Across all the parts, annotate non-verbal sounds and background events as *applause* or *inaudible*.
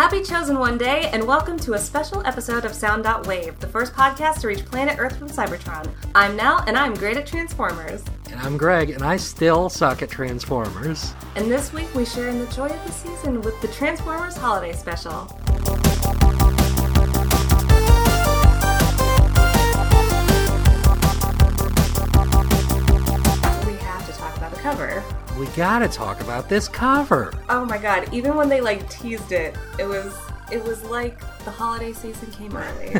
Happy Chosen One Day, and welcome to a special episode of Sound Wave, the first podcast to reach planet Earth from Cybertron. I'm Nell, and I'm great at Transformers. And I'm Greg, and I still suck at Transformers. And this week we share in the joy of the season with the Transformers Holiday Special. We gotta talk about this cover. Oh my god, even when they like teased it, it was it was like the holiday season came early.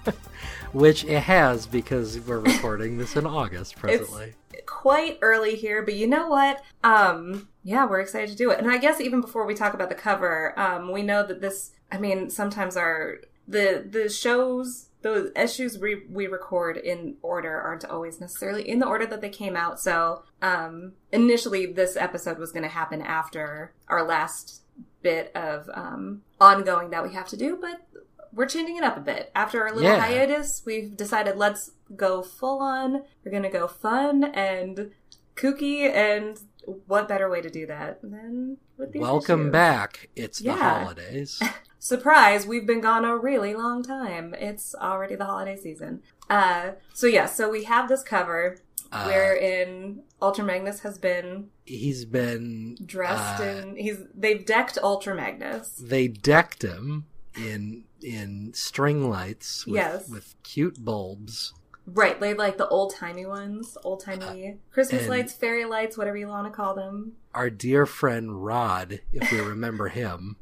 *laughs* Which it has because we're recording this in August presently. It's quite early here, but you know what? Um yeah, we're excited to do it. And I guess even before we talk about the cover, um we know that this I mean, sometimes our the the shows the issues we, we record in order aren't always necessarily in the order that they came out. So, um, initially, this episode was going to happen after our last bit of um, ongoing that we have to do, but we're changing it up a bit. After our little Yeah. hiatus, we've decided let's go full on. We're going to go fun and kooky, and what better way to do that than with these Welcome issues? back. It's the Yeah. holidays. *laughs* Surprise, we've been gone a really long time. It's already the holiday season. Uh, so yeah, so we have this cover Uh, wherein Ultra Magnus has been He's been dressed uh, in he's they've decked Ultra Magnus. They decked him in in string lights with, Yes. with cute bulbs. Right, they like the old timey ones, old timey Christmas lights, fairy lights, whatever you want to call them. Our dear friend Rod, if we remember him,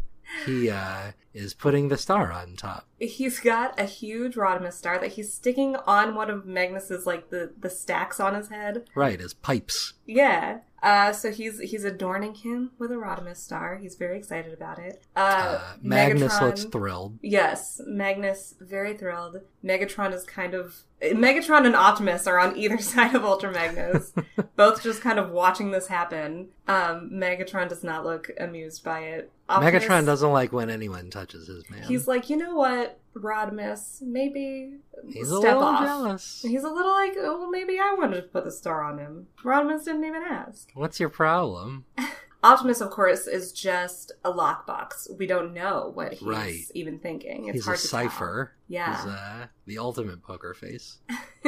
he uh, is putting the star on top. He's got a huge Rodimus star that he's sticking on one of Magnus's like the the stacks on his head. Right, his pipes. Yeah. Uh, so he's he's adorning him with a Rodimus star. He's very excited about it. Uh, Uh, Magnus Megatron- looks thrilled. Yes, Magnus very thrilled. Megatron is kind of Megatron and Optimus are on either *laughs* side of Ultra Magnus, *laughs* both just kind of watching this happen. Um, Megatron does not look amused by it. Optimus- Megatron doesn't like when anyone touches his man. He's like, you know what, Rodimus, maybe He's a little off. jealous. He's a little like, oh, well, maybe I wanted to put the star on him. Rodimus didn't even ask. What's your problem? *laughs* Optimus, of course, is just a lockbox. We don't know what he's Right. even thinking. It's He's hard a to cipher. Tell. Yeah. He's uh, the ultimate poker face. *laughs*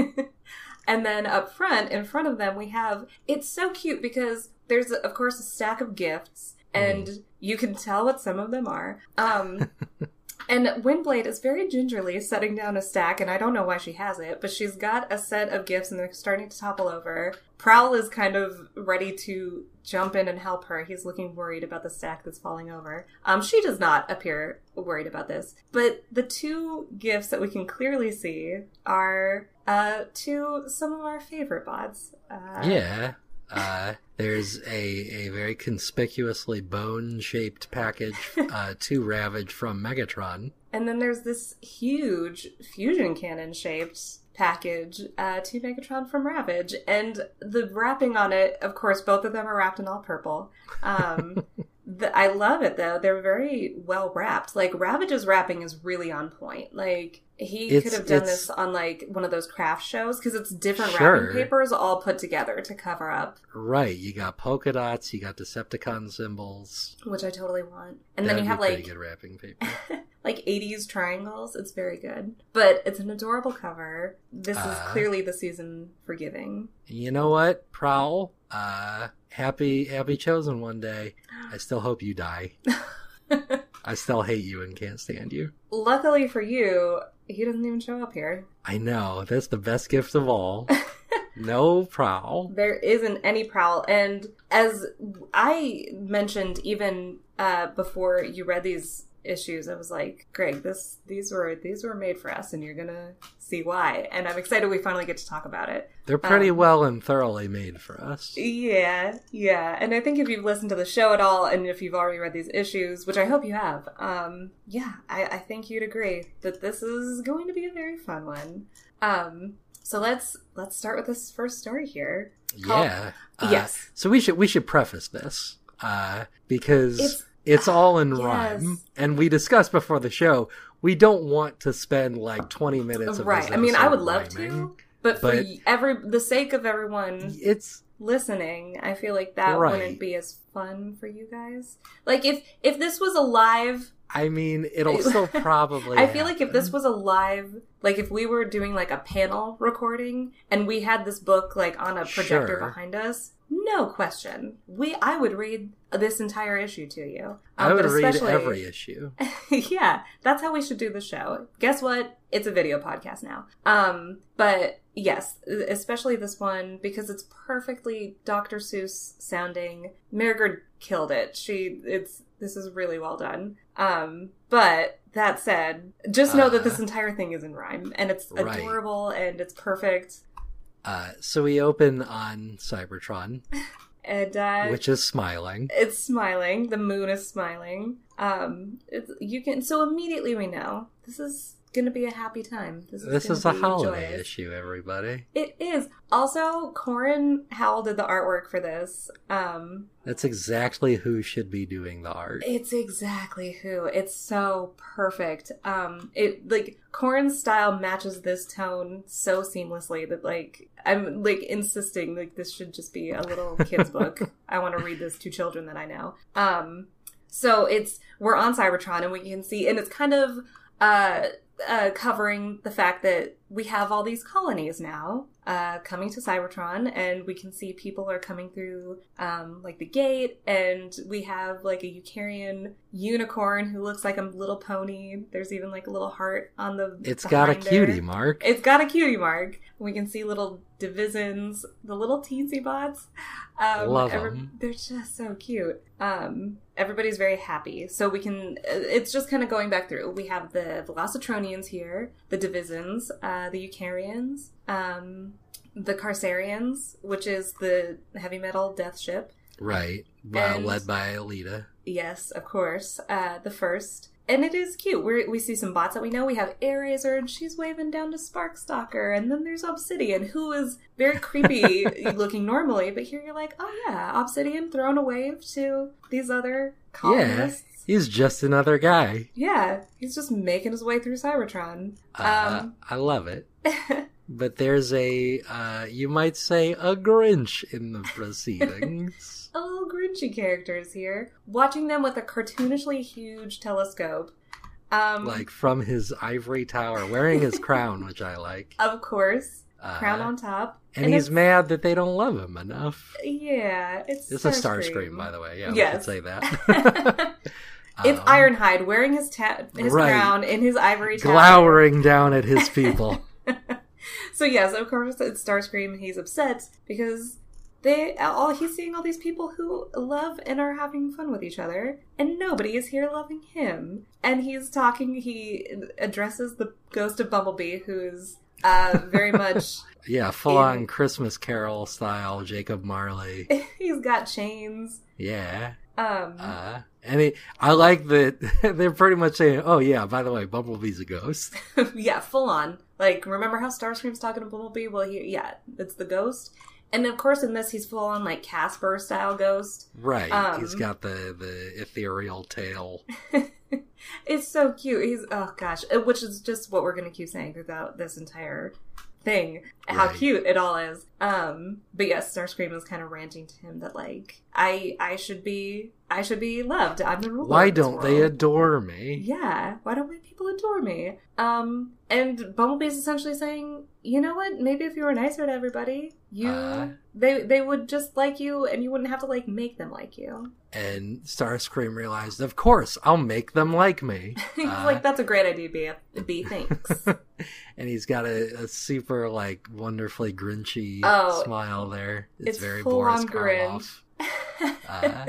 and then up front, in front of them, we have. It's so cute because there's, of course, a stack of gifts, and Mm. you can tell what some of them are. Um, *laughs* and Windblade is very gingerly setting down a stack, and I don't know why she has it, but she's got a set of gifts, and they're starting to topple over. Prowl is kind of ready to jump in and help her. He's looking worried about the stack that's falling over. Um, she does not appear worried about this, but the two gifts that we can clearly see are uh, to some of our favorite bots. Uh, yeah. Uh, there's a, a very conspicuously bone shaped package *laughs* uh, to Ravage from Megatron. And then there's this huge fusion cannon shaped package uh, to Megatron from Ravage. And the wrapping on it, of course, both of them are wrapped in all purple. Um, *laughs* the, I love it though. They're very well wrapped. Like Ravage's wrapping is really on point. Like he It's- could have done this on like one of those craft shows because it's different Sure. wrapping papers all put together to cover up, Right. You got polka dots, you got Decepticon symbols. which I totally want. And then That'd you have like good wrapping *laughs* paper. like 80s triangles. It's very good. But it's an adorable cover. This is Uh. clearly the season for giving. you know what, Prowl? Uh, happy, happy chosen one day. I still hope you die. *laughs* I still hate you and can't stand you. Luckily for you, he doesn't even show up here. I know. That's the best gift of all. *laughs* no Prowl. There isn't any prowl. And as I mentioned even uh, before you read these issues, I was like, Greg, this these were these were made for us and you're gonna see why. And I'm excited we finally get to talk about it. They're pretty Um, well and thoroughly made for us. Yeah, yeah. And I think if you've listened to the show at all, and if you've already read these issues, which I hope you have, um, yeah, I, I think you'd agree that this is going to be a very fun one. Um, so let's let's start with this first story here. called- Yeah. Uh, Yes. So we should we should preface this uh, because It's- it's, all in *sighs* yes. rhyme, and we discussed before the show. We don't want to spend like twenty minutes of right. I mean, I would love rhyming. to, but for But- y- every the sake of everyone It's listening, I feel like that Right. wouldn't be as fun for you guys. Like if if this was a live I mean, it'll still *laughs* probably. I feel like if this was a live, like if we were doing like a panel recording and we had this book like on a projector Sure. behind us, no question, we I would read this entire issue to you. I Um, would read every issue. *laughs* yeah, that's how we should do the show. Guess what? It's a video podcast now. Um, but yes, especially this one because it's perfectly Dr. Seuss sounding. Mairghread killed it. She it's this is really well done. Um, but that said, just know that Uh, this entire thing is in rhyme and it's Right. adorable and it's perfect. Uh, so we open on Cybertron, *laughs* And uh which is smiling. it's smiling. The moon is smiling. Um, it's, you can so immediately we know this is going to be a happy time. This is, This is a holiday joyous. issue, everybody. It is. Also, Corin Howell did the artwork for this. Um, That's exactly who should be doing the art. it's exactly who. It's so perfect. Um, it like Corin's style matches this tone so seamlessly that like I'm like insisting like this should just be a little *laughs* kid's book. I want to read this to children that I know. Um, so it's we're on Cybertron and we can see, and it's kind of uh, uh, covering the fact that we have all these colonies now uh, coming to Cybertron, and we can see people are coming through um, like the gate, and we have like a Eukaryan unicorn who looks like a little pony. There's even like a little heart on the. It's got a cutie her. mark. It's got a cutie mark. We can see little divisons, the little teensy bots. Um, Love 'em. They're just so cute. Um, everybody's very happy. So we can. It's just kind of going back through. We have the Velocitronians here, the divisons, uh, the Eukaryans, um, the Carcerians, which is the heavy metal death ship. right. Uh, And- led by Alita. Yes, of course. Uh, the first. And it is cute. we we see some bots that we know. We have Airazor, and she's waving down to Sparkstalker. And then there's Obsidian, who is very creepy *laughs* looking normally. But here you're like, oh yeah, Obsidian throwing a wave to these other Yeah. He's just another guy. Yeah, he's just making his way through Cybertron. Uh, Um, I love it. *laughs* But there's a, uh, you might say, a Grinch in the proceedings. *laughs* oh, Grinchy characters here. Watching them with a cartoonishly huge telescope. Um, like from his ivory tower, wearing his *laughs* crown, which I like. of course, Uh, crown on top. and, he's mad that they don't love him enough. Yeah, it's It's a Starscream, by the way. Yeah, we Yes. should say that. It's Um, Ironhide wearing his ta- his Right. crown in his ivory tower. glowering down at his *laughs* people. So yes, of course it's Starscream. He's upset because they all he's seeing all these people who love and are having fun with each other, and nobody is here loving him. And he's talking. He addresses the ghost of Bumblebee, who is uh, very *laughs* much. yeah, full on Christmas Carol style Jacob Marley. *laughs* he's got chains. Yeah. Um, Uh, and it, I like that *laughs* they're pretty much saying, "Oh yeah, by the way, Bumblebee's a ghost." *laughs* yeah, full on. Like, remember how Starscream's talking to Bumblebee? Well, he, yeah, it's the ghost. And of course, in this, he's full on like Casper style ghost. Right. Um, He's got the the ethereal tail. *laughs* it's so cute. He's oh gosh, uh, which is just what we're gonna keep saying throughout this entire thing. How Right. cute it all is. Um, but yes, Starscream is kind of ranting to him that like I I should be I should be loved. I'm the ruler. Why don't they adore me? Yeah, why don't my people adore me? Um, and Bumblebee's essentially saying, you know what? Maybe if you were nicer to everybody, you Uh. They they would just like you, and you wouldn't have to like make them like you. And Starscream realized, of course, I'll make them like me. *laughs* He's Uh, like, that's a great idea, B. B. Thanks. *laughs* and he's got a, a super like wonderfully grinchy Oh, smile there. It's, it's very full Boris on Karloff. Uh,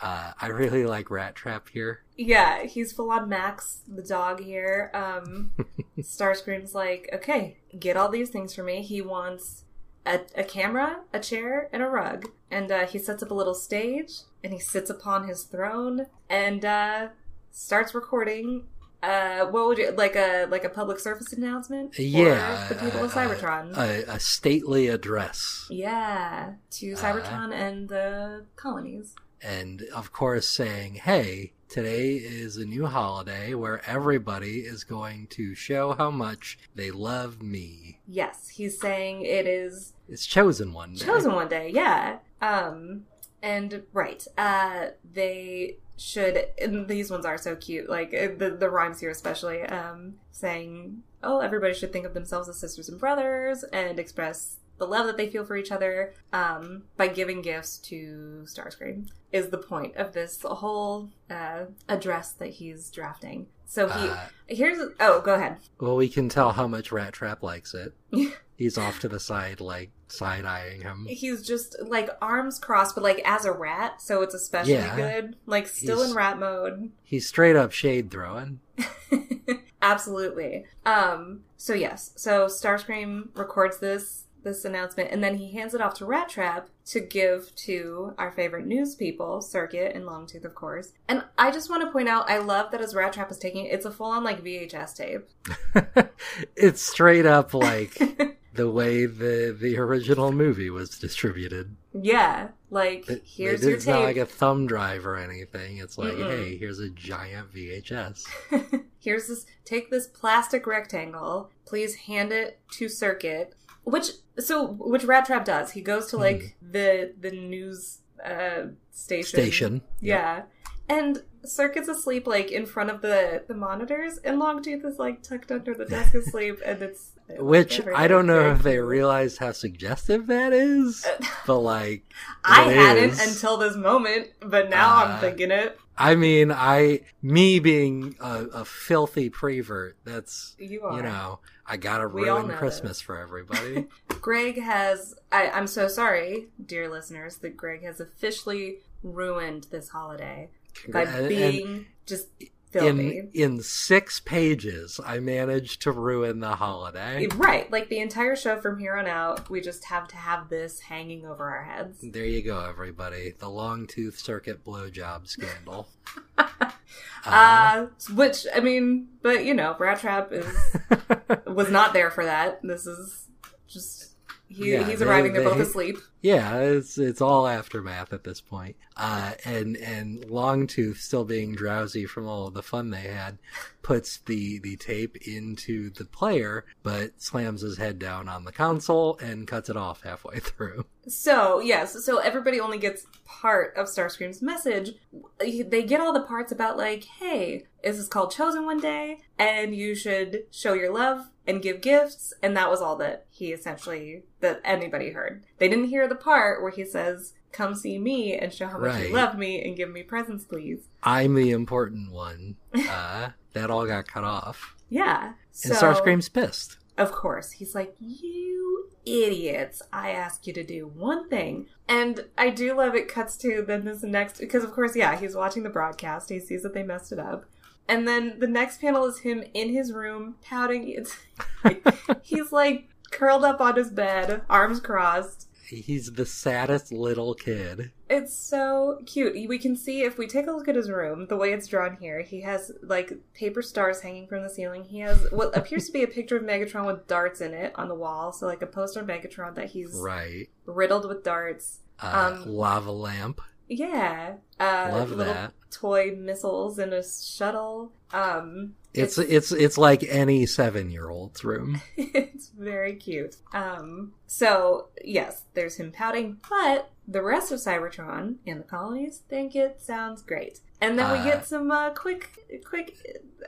uh, I really like Rattrap here. yeah, he's full on Max, the dog here. Um, *laughs* Starscream's like, okay, get all these things for me. He wants a, a camera, a chair, and a rug. And uh, he sets up a little stage, and he sits upon his throne, and uh, starts recording. Uh, what would you like a like a public service announcement? yeah, the people of Cybertron. a, a stately address, yeah, to Uh, Cybertron and the colonies. and of course saying, "Hey, today is a new holiday where everybody is going to show how much they love me." Yes, he's saying it is It's chosen one day. chosen one day. Yeah. Um, and right, uh, they should. And these ones are so cute. Like uh, the the rhymes here, especially um, saying, "Oh, everybody should think of themselves as sisters and brothers and express." The love that they feel for each other um, by giving gifts to Starscream is the point of this whole uh, address that he's drafting. So he Uh, here's oh, go ahead. well, we can tell how much Rattrap likes it. *laughs* He's off to the side, like side eyeing him. He's just like arms crossed, but like as a rat, so it's especially Yeah. good. Like still He's- in rat mode. He's straight up shade throwing. *laughs* Absolutely. Um. So yes. So Starscream records this this announcement, and then he hands it off to Rattrap to give to our favorite news people, Circuit and Longtooth, of course. And I just want to point out, I love that as Rattrap is taking it, it's a full on like VHS tape. *laughs* it's straight up like *laughs* the way the the original movie was distributed. yeah. Like It- here's it- your it's not like a thumb drive or anything. It's like, Mm-mm. hey, here's a giant VHS. *laughs* here's this take this plastic rectangle please hand it to circuit which so which rat trap does he goes to like the the news uh station Station. yeah and circuit's asleep like in front of the the monitors and longtooth is like tucked under the desk *laughs* asleep and it's Which I don't know if they cute. realized how suggestive that is, *laughs* but like, i hadn't is. until this moment but now Uh, i'm thinking it I mean, I me being a, a filthy prevert. That's you are you know, I gotta We ruin Christmas for everybody. *laughs* Greg has. I, I'm so sorry, dear listeners, that Greg has officially ruined this holiday by And- and being in in six pages, I managed to ruin the holiday. Right, like the entire show from here on out, we just have to have this hanging over our heads. There you go, everybody. The Longtooth circuit blowjob scandal. *laughs* Uh, which I mean, but you know, Rattrap is *laughs* was not there for that. This is just he, Yeah, he's they- arriving. They're they- both asleep. Yeah, it's it's all aftermath at this point. Uh, and and Longtooth, still being drowsy from all of the fun they had, puts the the tape into the player, but slams his head down on the console and cuts it off halfway *laughs* through. So, yes, so everybody only gets part of Starscream's message. They get all the parts about, like, hey, this is called Chosen One Day, and you should show your love and give gifts, and that was all that he essentially, that anybody heard. They didn't hear the part where he says, come see me and show how much Right. you love me and give me presents, please. I'm the important one. Uh, *laughs* that all got cut off, Yeah. So, and Starscream's pissed. Of course. He's like, You idiots. I ask you to do one thing. And I do love it cuts to then this next because of course, yeah, he's watching the broadcast. He sees that they messed it up. And then the next panel is him in his room pouting. It's *laughs* like, he's like curled up on his bed, arms crossed. He's the saddest little kid. It's so cute. We can see if we take a look at his room, the way it's drawn here, he has like paper stars hanging from the ceiling. He has what *laughs* appears to be a picture of Megatron with darts in it on the wall. So like a poster of Megatron that he's Right. riddled with darts. Uh, Um, lava lamp. Yeah. Uh Love little that. Toy missiles in a shuttle. Um It's it's it's like any seven year old's room. *laughs* it's very cute. Um, so yes, there's him pouting, but the rest of Cybertron and the colonies think it sounds great. And then we Uh, get some uh, quick, quick.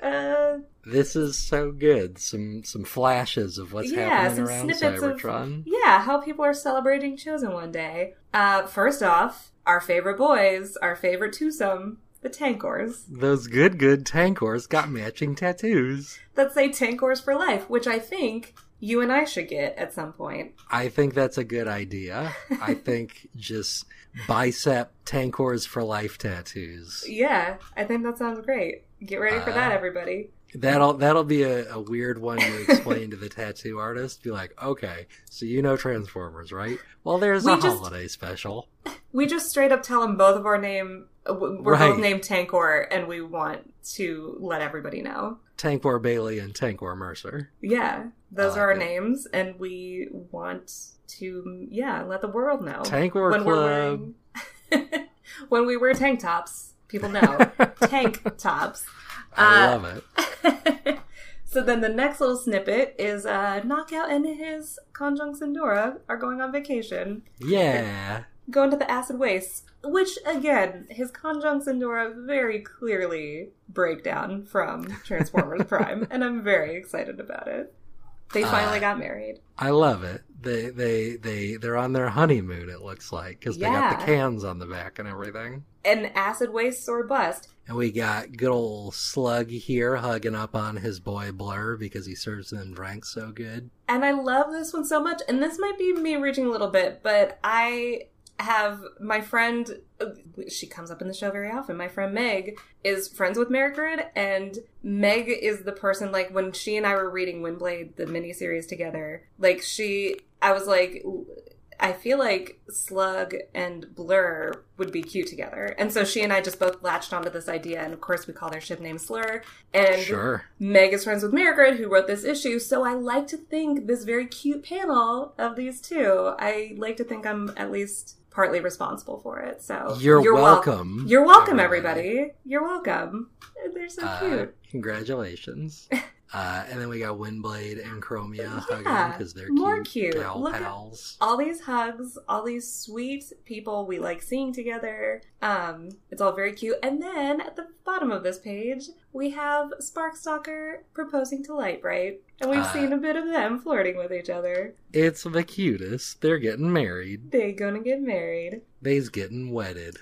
Uh, This is so good. Some some flashes of what's Yeah, happening some around snippets of- Cybertron. yeah, how people are celebrating Chosen one day. Uh, first off, our favorite boys, our favorite twosome, the Tankors, Those good good tankors got matching tattoos. that say Tankors for life, which I think you and I should get at some point. I think that's a good idea. I *laughs* think just bicep tankors for life tattoos. Yeah, I think that sounds great. Get ready for that, Uh, everybody. That'll that'll be a, a weird one to explain to the tattoo artist. Be like, okay, so you know Transformers, right? Well, there's We a just- holiday special. *laughs* We just straight up tell them both of our name. We're Right. both named Tankor, and we want to let everybody know. Tankor Bailey and Tankor Mercer. Yeah, those I are our it. names, and we want to, yeah, let the world know. Tankor when we're Club. wearing, *laughs* when we wear tank tops, people know *laughs* tank tops. I Uh, love it. *laughs* so then the next little snippet is uh, Knockout and his conjunx endura are going on vacation. Yeah. Go into the acid waste, which again, his conjunx endura very clearly Breakdown from Transformers *laughs* Prime, and I'm very excited about it. They finally Uh, got married. I love it. They they they they're on their honeymoon. It looks like because they got the cans on the back and everything. And acid waste or bust. And we got good old Slug here hugging up on his boy Blur because he serves them drinks so good. And I love this one so much. And this might be me reaching a little bit, but I have my friend, she comes up in the show very often. My friend Meg is friends with Mairghread, and Meg is the person, like, when she and I were reading Windblade, the miniseries together, like, she, I was like, I feel like Slug and Blur would be cute together. And so she and I just both latched onto this idea, and of course, we call their ship name Slur. And Sure. Meg is friends with Mairghread, who wrote this issue, so I like to think this very cute panel of these two. I like to think I'm at least partly responsible for it. So You're, wel- welcome. you're welcome, everybody. You're welcome. They're so Uh, cute. congratulations. *laughs* uh, and then we got Windblade and Chromia hugging because they're more cute, cute. Look at- pals. All these hugs, all these sweet people we like seeing together. Um, it's all very cute. And then at the bottom of this page, we have Sparkstalker proposing to Lightbright. And we've Uh, seen a bit of them flirting with each other. It's the cutest. They're getting married. They gonna get married. *laughs* They's getting wedded.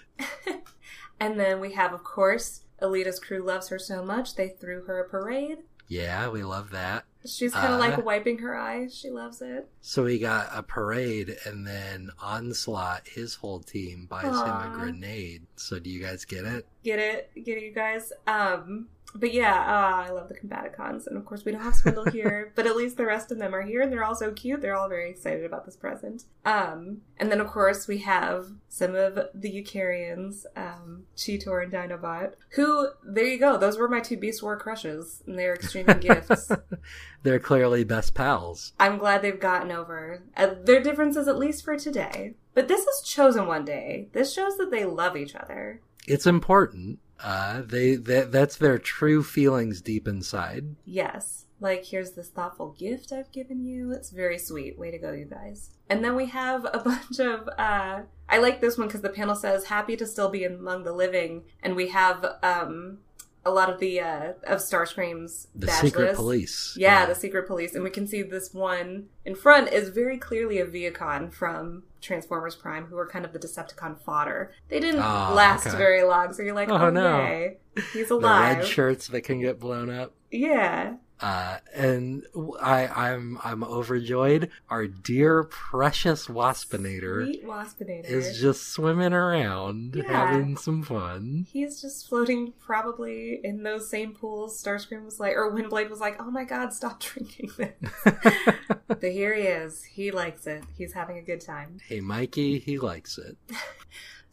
And then we have, of course, Alita's crew loves her so much they threw her a parade. Yeah, we love that. She's kind of Uh. like wiping her eyes. She loves it. So we got a parade, and then Onslaught, his whole team buys him a grenade. So do you guys get it? Get it? Get it, you guys? Um, but yeah, uh, I love the Combaticons. And of course, we don't have Swindle *laughs* here, but at least the rest of them are here, and they're all so cute. They're all very excited about this present. Um, and then, of course, we have some of the Eucarians, um, Cheetor and Dinobot, who, there you go, those were my two Beast War crushes, and they're exchanging gifts. *laughs* They're clearly best pals. I'm glad they've gotten over uh, their differences, at least for today. But this is chosen one day. This shows that they love each other. It's important. Uh, they that that's their true feelings deep inside. Yes. Like, here's this thoughtful gift I've given you. It's very sweet. Way to go, you guys. And then we have a *laughs* bunch of, uh, I like this one because the panel says, happy to still be among the living. And we have, um, a lot of the, uh, of Starscream's The secret list. police. Yeah, the secret police. And we can see this one in front is very clearly a Vehicon from Transformers Prime, who are kind of the Decepticon fodder. They didn't Ah, last okay. very long, so you're like, Oh, oh, no. yay. He's the alive. red shirts that can get blown up. Yeah. Uh, and I, I'm I'm overjoyed. Our dear precious Waspinator Sweet Waspinator. is just swimming around, Yeah. having some fun. He's just floating probably in those same pools. Starscream was like, or Windblade was like, oh my god, stop *laughs* drinking this. *laughs* but here he is. He likes it. He's having a good time. hey, Mikey, he likes it. *laughs*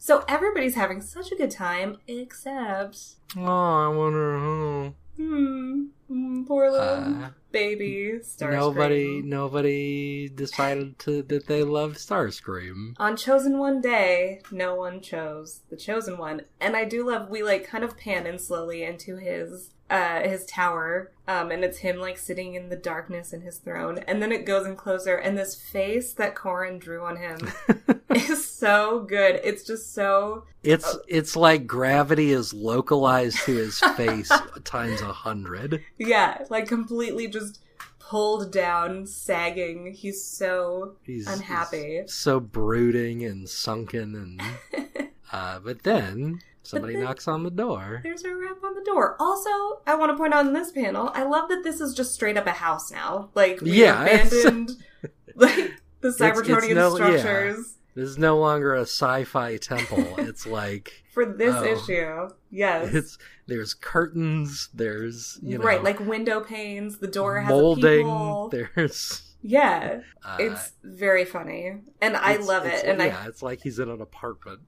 So everybody's having such a good time, except. Oh, I wonder who. Hmm. Hmm, poor little Uh, baby Starscream. Nobody, nobody decided to that they love Starscream. On chosen one day, no one chose the chosen one, and I do love we like kind of pan in slowly into his uh his tower, um, and it's him like sitting in the darkness in his throne, and then it goes in closer, and this face that Corin drew on him *laughs* is so good. It's just so It's it's like gravity is localized to his face *laughs* times a hundred. yeah, like completely just pulled down, sagging. He's so He's Unhappy. he's so brooding and sunken, and *laughs* uh, but then somebody then- knocks on the door. There's a rap on the door. Also, I want to point out in this panel, I love that this is just straight up a house now. Like we Yeah, abandoned *laughs* like the Cybertronian no- yeah. structures This is no longer a sci-fi temple. *laughs* It's like for this Oh. issue. Yes. it's there's curtains. There's you know right, like window panes, the door has a molding. *laughs* There's Yeah. uh, It's very funny. And I love it. And yeah, it's like he's in an apartment.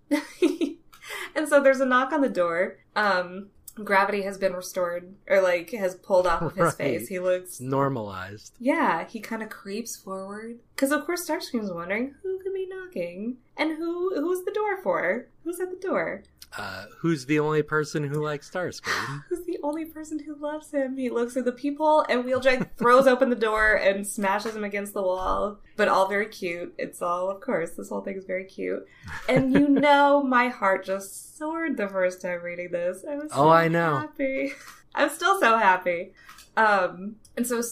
*laughs* And so there's a knock on the door. Um gravity has been restored or like has pulled off of his Right. face. He looks Normalized. Yeah, he kind of creeps forward because, of course, Starscream's wondering who could be knocking and who who's the door for? Who's at the door? Uh, who's the only person who likes Starscream? *gasps* Who's only person who loves him. He looks at the people, and Wheeljack *laughs* throws open the door and smashes him against the wall. But all very cute. It's all, of course, this whole thing is very cute. And you *laughs* know, my heart just soared the first time reading this. I was so Oh, I know. happy. *laughs* I'm still so happy. Um, and so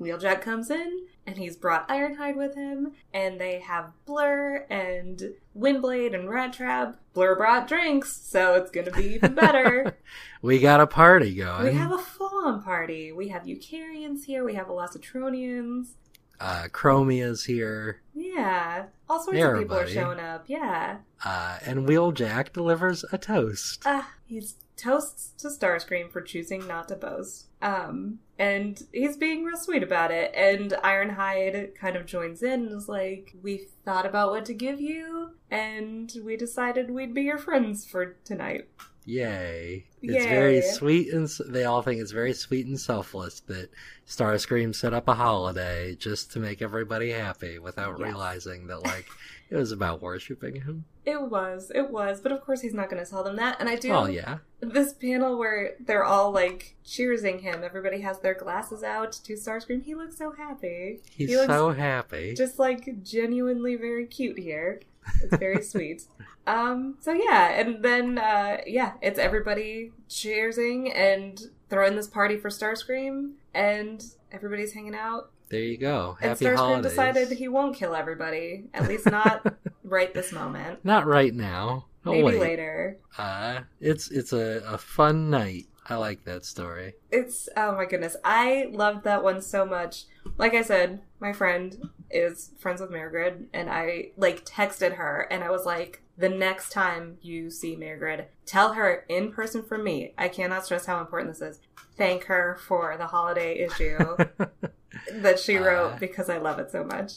Wheeljack comes in, and he's brought Ironhide with him, and they have Blur and Windblade and Rattrap. Blur brought drinks, so it's gonna be even better. *laughs* We got a party going. we have a full-on party. We have Eucarians here. We have Velocitronians. uh, Chromia's here, Yeah, all sorts of people are showing up. Yeah. uh, and Wheeljack delivers a toast. Ah, he's toasts to Starscream for choosing not to boast. Um, and he's being real sweet about it. And Ironhide kind of joins in and is like, "We thought about what to give you, and we decided we'd be your friends for tonight." Yay. It's very Yay. sweet and they all think it's very sweet and selfless that Starscream set up a holiday just to make everybody happy without Yes. realizing that like *laughs* it was about worshiping him. It was, it was, but of course he's not going to tell them that. And I do Oh yeah. this panel where they're all like cheersing him. Everybody has their glasses out to Starscream. He looks so happy. He's he looks so happy. just like genuinely very cute here. It's very *laughs* sweet. Um, so yeah, and then uh, yeah, it's everybody cheersing and throwing this party for Starscream, and everybody's hanging out. There you go. And Happy Starscream holidays. decided he won't kill everybody, at least not *laughs* right this moment. Not right now. Oh Maybe wait. later. Uh, it's it's a, a fun night. I like that story. It's oh my goodness, I loved that one so much. Like I said, my friend is friends with Mairghread, and I like texted her, and I was like, the next time you see Mairghread, tell her in person from me. I cannot stress how important this is. Thank her for the holiday issue *laughs* that she wrote Uh. because I love it so much.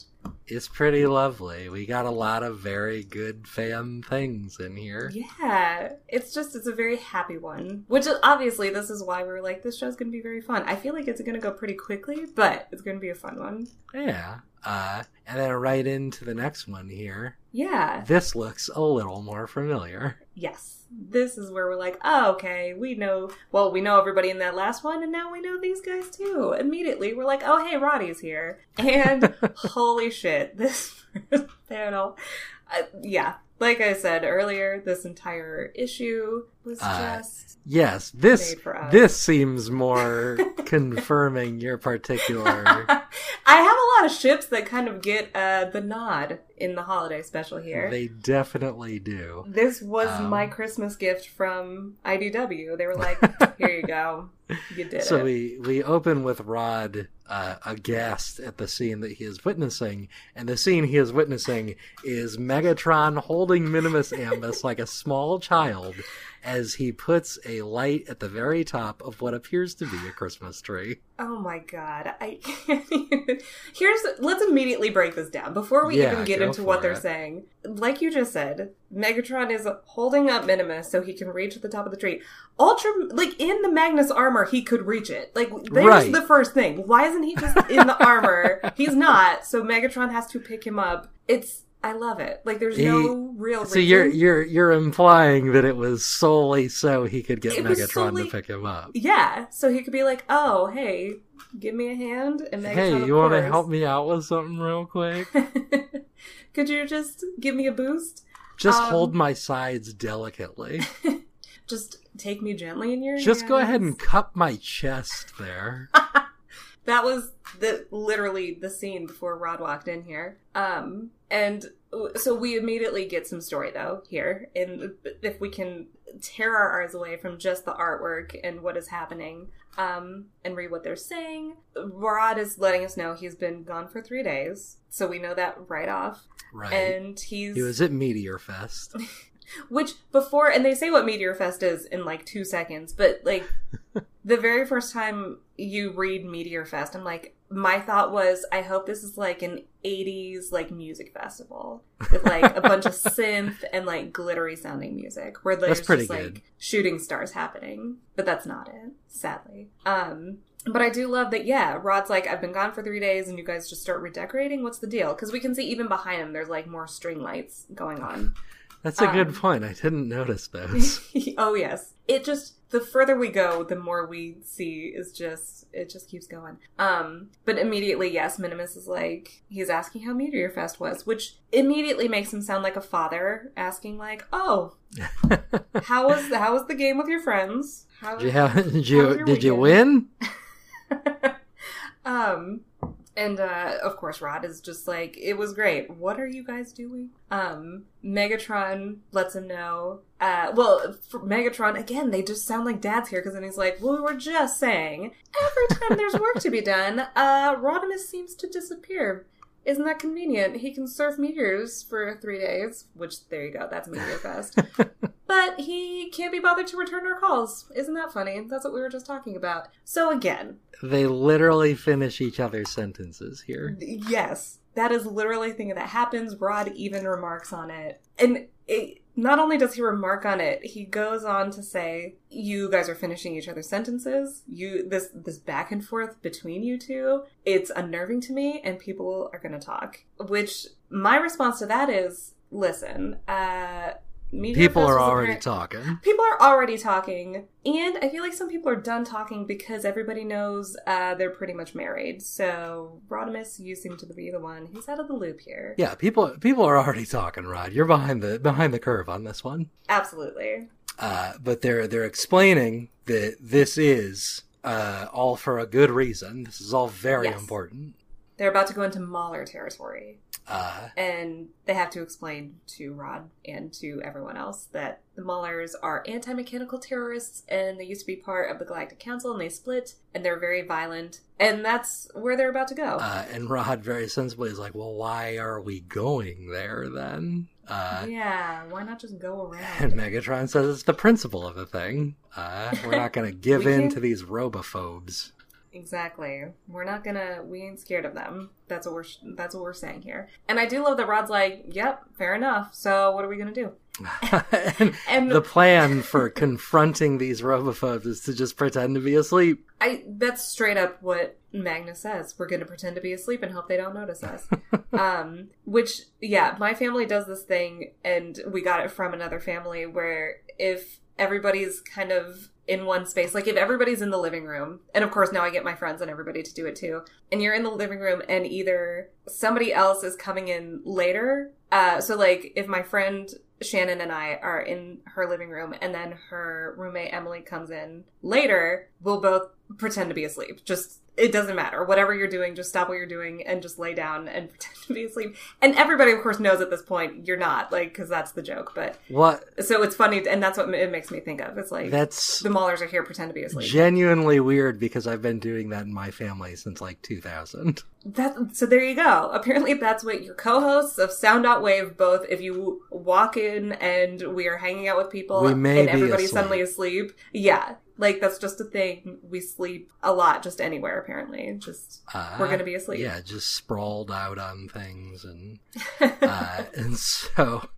It's pretty lovely. We got a lot of very good fan things in here. Yeah, it's just it's a very happy one. Which is, obviously this is why we were like this show's gonna be very fun. I feel like it's gonna go pretty quickly, but it's gonna be a fun one. Yeah. Uh, and then right into the next one here. Yeah. This looks a little more familiar. Yes. This is where we're like, oh, okay, we know, well, we know everybody in that last one, and now we know these guys too. Immediately, we're like, oh, hey, Roddy's here. *laughs* And holy shit, this *laughs* panel. Uh, yeah. Like I said earlier, this entire issue was Uh, just. Yes, this Made for us. this seems more *laughs* confirming your particular. I have a lot of ships that kind of get uh, the nod in the holiday special here. They definitely do. This was Um, my Christmas gift from IDW. They were like, *laughs* "Here you go, you did So it." we we open with Rod uh, aghast at the scene that he is witnessing, and the scene he is witnessing is Megatron holding Minimus Ambus like a small child as he puts a light at the very top of what appears to be a Christmas tree. oh my god, I can't even. Here's let's immediately break this down before we Yeah, even get into what they're saying. Like you just said, Megatron is holding up Minimus so he can reach the top of the tree. Ultra, like in the Magnus armor, he could reach it. Like there's Right. the first thing. Why isn't he just in the armor? *laughs* He's not. So Megatron has to pick him up. It's. I love it. Like there's He- no real. So you're you're you're implying that it was solely so he could get It Megatron solely- to pick him up. Yeah, so he could be like, "Oh, hey, give me a hand." And Megatron, Hey, you want to help me out with something real quick? *laughs* could you just give me a boost? Just Um, hold my sides delicately. *laughs* Just take me gently in your. Just go ahead and cup my chest there. *laughs* That was the literally the scene before Rod walked in here. Um, and so we immediately get some story though here, and if we can tear our eyes away from just the artwork and what is happening, um, and read what they're saying, Rod is letting us know he's been gone for three days, so we know that right off, Right. and he's he was at Meteor Fest. *laughs* Which before, and they say what Meteor Fest is in like two seconds, but like *laughs* the very first time you read Meteor Fest, I'm like, my thought was, I hope this is like an 80s like music festival with like a bunch of *laughs* synth and like glittery sounding music where there's just good. like shooting stars happening. But that's not it, sadly. Um, but I do love that, yeah, Rod's like, I've been gone for three days and you guys just start redecorating. What's the deal? Because we can see even behind him, there's like more string lights going on. That's a good Um, point. I didn't notice those. *laughs* oh yes. It just the further we go, the more we see is just it just keeps going. Um, but immediately, yes, Minimus is like he's asking how Meteor Fest was, which immediately makes him sound like a father asking like, "Oh, *laughs* how was how was the game with your friends? How did you, have, did you, did you win? *laughs* um and uh of course Rod is just like it was great. What are you guys doing? Um Megatron lets him know. Uh well Megatron again they just sound like dads here because then he's like, "Well, we were just saying every time there's work to be done, uh Rodimus seems to disappear." Isn't that convenient? He can surf meteors for three days, which there you go, that's Meteor Fest. *laughs* but he can't be bothered to return our calls. Isn't that funny? That's what we were just talking about. So again, They literally finish each other's sentences here. Yes, that is literally a thing that happens. Rod even remarks on it. And it, not only does he remark on it, he goes on to say, "You guys are finishing each other's sentences. You this this back and forth between you two. It's unnerving to me, and people are going to talk." Which my response to that is, "Listen, uh." Meteor People are already appar- talking. people are already talking and i feel like some people are done talking because everybody knows uh, they're pretty much married so rodimus you seem to be the one who's out of the loop here Yeah, people people are already talking, Rod. You're behind the behind the curve on this one. absolutely Uh, but they're they're explaining that this is uh, all for a good reason. This is all very Yes. important. they're about to go into Mauler territory Uh, and they have to explain to Rod and to everyone else that the Maulers are anti-mechanical terrorists and they used to be part of the Galactic Council and they split and they're very violent and that's where they're about to go. uh, and Rod very sensibly is like, "Well, why are we going there then?" Uh, yeah, why not just go around? *laughs* And? Megatron says it's the principle of the thing. Uh, we're not going *laughs* to give in can- to these robophobes. Exactly. We're not gonna. We ain't scared of them. That's what we're. That's what we're saying here. And I do love that Rod's like, "Yep, fair enough. So what are we gonna do?" and *laughs* And the plan for confronting these robophobes is to just pretend to be asleep. I. That's straight up what Magnus says. We're gonna pretend to be asleep and hope they don't notice us. *laughs* um, which, yeah, my family does this thing, and we got it from another family where if everybody's kind of in one space, like if everybody's in the living room, and of course now I get my friends and everybody to do it too, and you're in the living room and either somebody else is coming in later, uh, so like if my friend Shannon and I are in her living room and then her roommate Emily comes in later, we'll both pretend to be asleep. Just it doesn't matter. Whatever you're doing, just stop what you're doing and just lay down and *laughs* pretend to be asleep. And everybody, of course, knows at this point you're not, like, because that's the joke. But What? so it's funny, and that's what it makes me think of. It's like That's the Maulers are here, pretend to be asleep. genuinely weird because I've been doing that in my family since like 2000. That so there you go. Apparently that's what your co-hosts of Sound Out Wave both if you walk in and we are hanging out with people and everybody's asleep. suddenly asleep. Yeah. Like that's just a thing. We sleep a lot just anywhere apparently. Just Uh, we're gonna be asleep. Yeah, just sprawled out on things and *laughs* uh, and so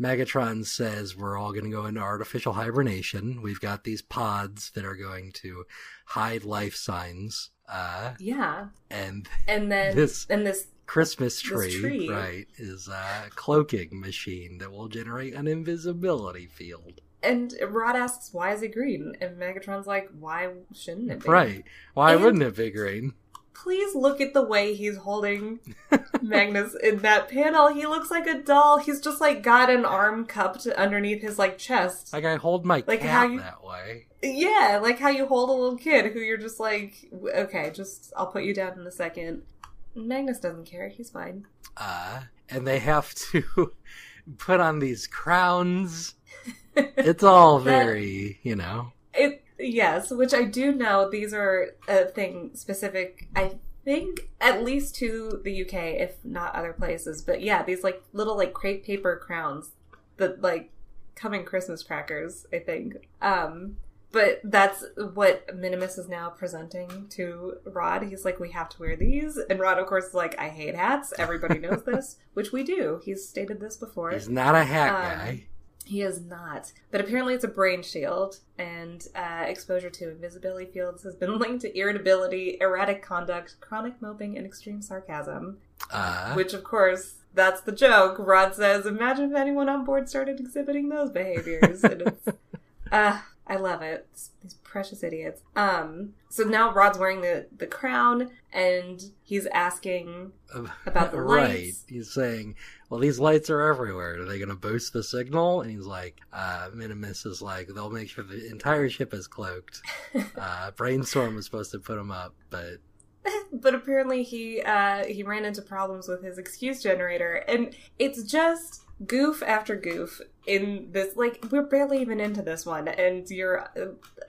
Megatron says we're all going to go into artificial hibernation. We've got these pods that are going to hide life signs, uh, yeah. and And then This- and this Christmas tree, tree. right, is a cloaking machine that will generate an invisibility field. And Rod asks why is it green? And Megatron's like, why shouldn't it be? Right? Why And- wouldn't it be green? Please look at the way he's holding *laughs* Magnus in that panel. He looks like a doll. He's just like got an arm cupped underneath his like chest. Like I hold my Like cat how you- that way. Yeah, like how you hold a little kid who you're just like, okay, just I'll put you down in a second. Magnus doesn't care. He's fine. uh, and they have to *laughs* put on these crowns. *laughs* It's all *laughs* very, you know. It yes, which I do know these are a thing specific. I think at least to the UK, if not other places. But yeah, these like little like crepe paper crowns that like come in Christmas crackers. I think. Um, but that's what Minimus is now presenting to Rod. He's like, we have to wear these, and Rod, of course, is like, I hate hats. Everybody knows *laughs* this, which we do. He's stated this before. He's not a hat Um, guy. He is not. But apparently it's a brain shield, and uh, exposure to invisibility fields has been *laughs* linked to irritability, erratic conduct, chronic moping, and extreme sarcasm. Uh, Which, of course, that's the joke. Rod says, "Imagine if anyone on board started exhibiting those behaviors." And it's, *laughs* uh, I love it. These precious idiots. Um, so now Rod's wearing the the crown, and he's asking *laughs* About the right. lights. He's saying, "Well, these lights are everywhere. Are they going to boost the signal?" And he's like, uh, "Minimus is like, they'll make sure the entire ship is cloaked." *laughs* uh, Brainstorm was supposed to put them up, but *laughs* but apparently he uh he ran into problems with his excuse generator and it's just goof after goof in this like we're barely even into this one and you're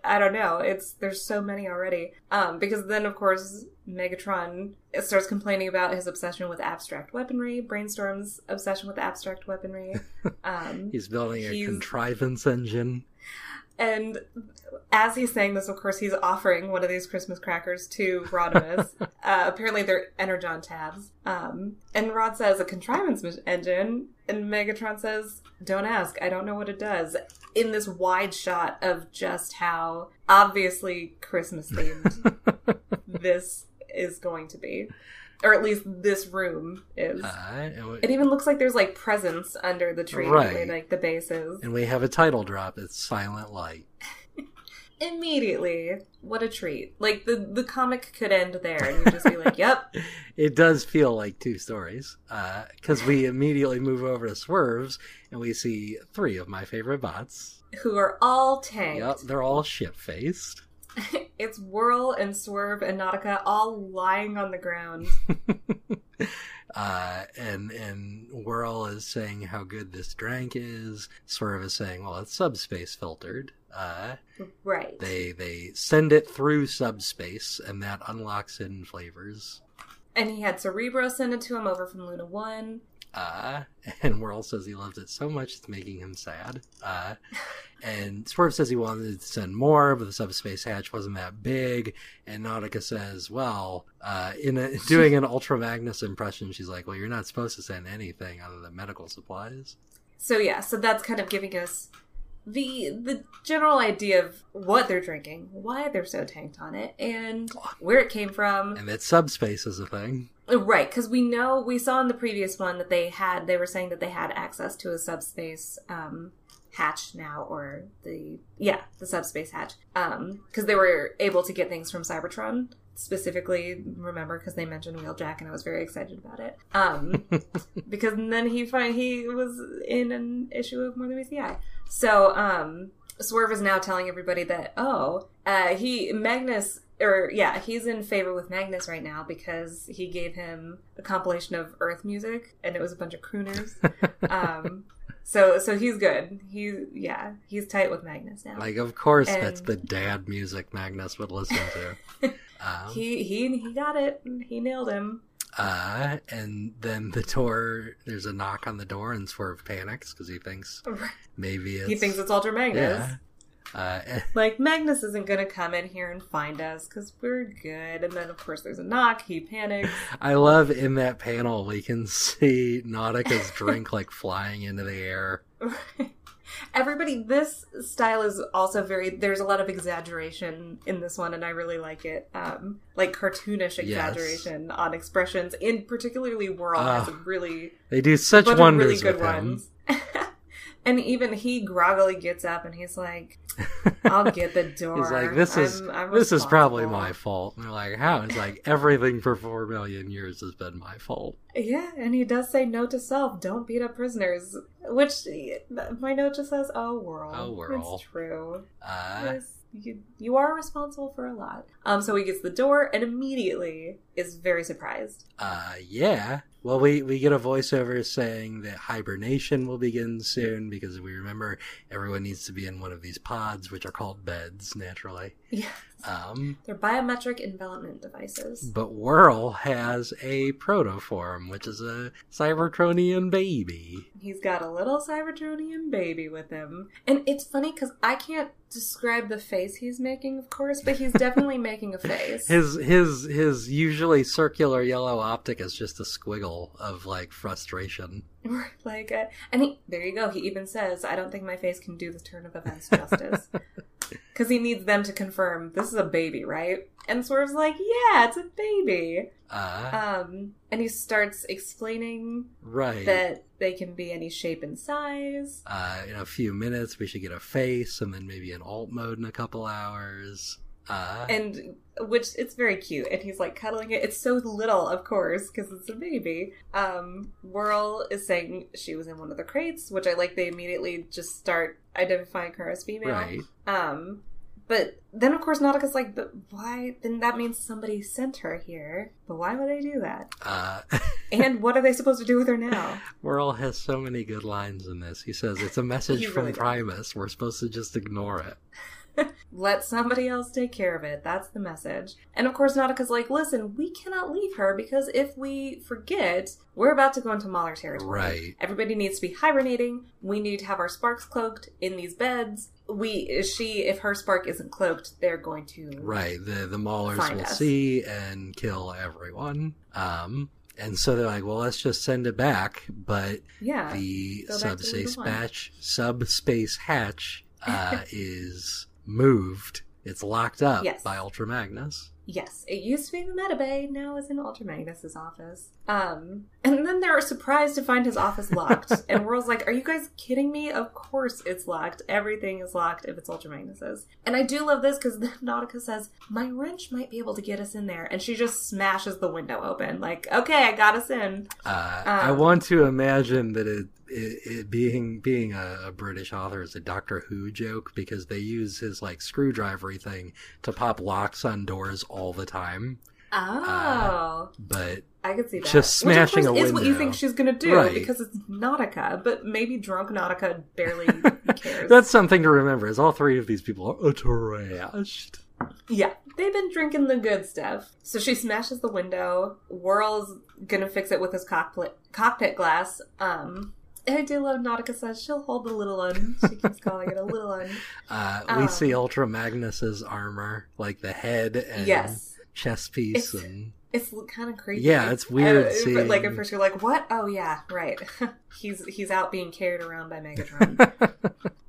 i don't know it's there's so many already um because then of course megatron starts complaining about his obsession with abstract weaponry brainstorm's obsession with abstract weaponry *laughs* um he's building a He's- contrivance engine. And as he's saying this, of course, he's offering one of these Christmas crackers to Rodimus. *laughs* uh, apparently, they're Energon tabs. Um, and Rod says, a contrivance engine. And Megatron says, don't ask. I don't know what it does. In this wide shot of just how obviously Christmas themed *laughs* this is going to be. Or at least this room is. Uh, we, it even looks like there's like presents under the tree, Right. where, like the bases. and we have a title drop. It's Silent Light. Immediately. What a treat! Like the the comic could end there, and you'd just be like, "Yep, *laughs* It does feel like two stories because we immediately move over to Swerves and we see three of my favorite bots. who are all tanked." Yep, they're all ship faced. *laughs* it's Whirl and Swerve and Nautica all lying on the ground. *laughs* uh, and and Whirl is saying how good this drank is. Swerve is saying, well, it's subspace filtered. Uh, right. they they send it through subspace, and that unlocks hidden flavors. And he had Cerebro send it to him over from Luna One. Uh, *laughs* and Whirl says he loves it so much it's making him sad. Uh, and Swerve says he wanted to send more, but the subspace hatch wasn't that big. And Nautica says, well, uh, in a, *laughs* doing an Ultra Magnus impression, she's like, well, you're not supposed to send anything other than medical supplies. So yeah, so that's kind of giving us the the general idea of what they're drinking, why they're so tanked on it, and where it came from. And that subspace is a thing. Right, because we know we saw in the previous one that they had they were saying that they had access to a subspace um, hatch now, or the yeah the subspace hatch, because they were able to get things from Cybertron specifically. Remember, because they mentioned Wheeljack, and I was very excited about it. Um, *laughs* because then he find he was in an issue of More Than Meets the Eye. So um, Swerve is now telling everybody that oh uh, he Magnus or yeah he's in favor with Magnus right now because he gave him a compilation of Earth music and it was a bunch of crooners. *laughs* um, so so he's good. He yeah he's tight with Magnus now. Like, of course, that's the dad music Magnus would listen to. *laughs* Um, he he he got it. He nailed him. Uh, and then the door, there's a knock on the door, and Swerve panics because he thinks maybe it's. He thinks it's Ultra Magnus. Yeah. Uh, and- *laughs* Like Magnus isn't gonna come in here and find us because we're good. And then of course there's a knock. He panics. I love in that panel we can see Nautica's *laughs* drink like flying into the air. Everybody, this style is also very. There's a lot of exaggeration in this one, and I really like it. Um, like cartoonish exaggeration on expressions. In particularly, Whirl has a Ah, really They do such wonders really good with him. ones. *laughs* and even he groggily gets up and he's like, "I'll get the door." *laughs* He's like, "This is I'm- I'm this is probably my fault." And they're like, "How?" It's like everything for four million years has been my fault. Yeah, and he does say no to self, don't beat up prisoners. Which my note just says, oh, Whirl, Oh, Whirl, It's true. Uh, Yes, you, you are responsible for a lot. Um, so he gets the door and immediately is very surprised. uh, yeah. Well, we we get a voiceover saying that hibernation will begin soon because we remember everyone needs to be in one of these pods, which are called beds, naturally. Yeah. Um, They're biometric envelopment devices. But Whirl has a protoform, which is a Cybertronian baby. He's got a little Cybertronian baby with him. And it's funny because I can't describe the face he's making, of course, but he's definitely *laughs* making a face. His his his usually circular yellow optic is just a squiggle of like frustration. *laughs* like, uh, and he, there you go. He even says, "I don't think my face can do the turn of events justice." *laughs* because he needs them to confirm this is a baby, right? And Swerve's like, yeah, it's a baby. Uh, Um, and he starts explaining right. that they can be any shape and size. uh, in a few minutes, we should get a face, and then maybe an alt mode in a couple hours. Uh, and which it's very cute and he's like cuddling it it's so little of course because it's a baby um whirl is saying she was in one of the crates which i like they immediately just start identifying her as female right. um but then of course nautica's like but why then that means somebody sent her here but why would they do that Uh, *laughs* and what are they supposed to do with her now Whirl has so many good lines in this. He says, It's a message He from really does. Primus. We're supposed to just ignore it. *laughs* let somebody else take care of it. That's the message. And of course, Nautica's like, listen, we cannot leave her because if we forget, we're about to go into Mauler territory. Right. Everybody needs to be hibernating. We need to have our sparks cloaked in these beds. We, she, if her spark isn't cloaked, they're going to. Right. The the Maulers will us. see and kill everyone. Um, and so they're like, well, let's just send it back. But Yeah. the Go back to subspace hatch, subspace hatch, *laughs* uh, is moved. It's locked up Yes. by Ultra Magnus. Yes, it used to be in the medibay, now it's in Ultra Magnus's office. Um, and then they're surprised to find his office locked. *laughs* and Whirl's like, Are you guys kidding me? Of course it's locked. Everything is locked if it's Ultra Magnus's. And I do love this because *laughs* Nautica says, My wrench might be able to get us in there. And she just smashes the window open. Like, okay, I got us in. Uh, I Um, want to imagine that it, it, it being being a, a British author is a Doctor Who joke because they use his like screwdrivery thing to pop locks on doors all the time. Oh. But I could see that. just Which, of smashing course, a is what you think she's going to do Right. because it's Nautica, but maybe drunk Nautica barely *laughs* cares. that's something to remember: is all three of these people are trashed. Yeah, they've been drinking the good stuff. So she smashes the window. Whirl's gonna fix it with his cockpit cockpit glass. Um, I do love Nautica says she'll hold the little one. She keeps *laughs* calling it a little one. Uh, we Um, see Ultra Magnus's armor, like the head and Yes, chest piece, It's- and it's kind of creepy. Yeah, it's weird Uh, seeing- Like at first you're like, "What? Oh yeah, right." *laughs* he's he's out being carried around by Megatron. *laughs*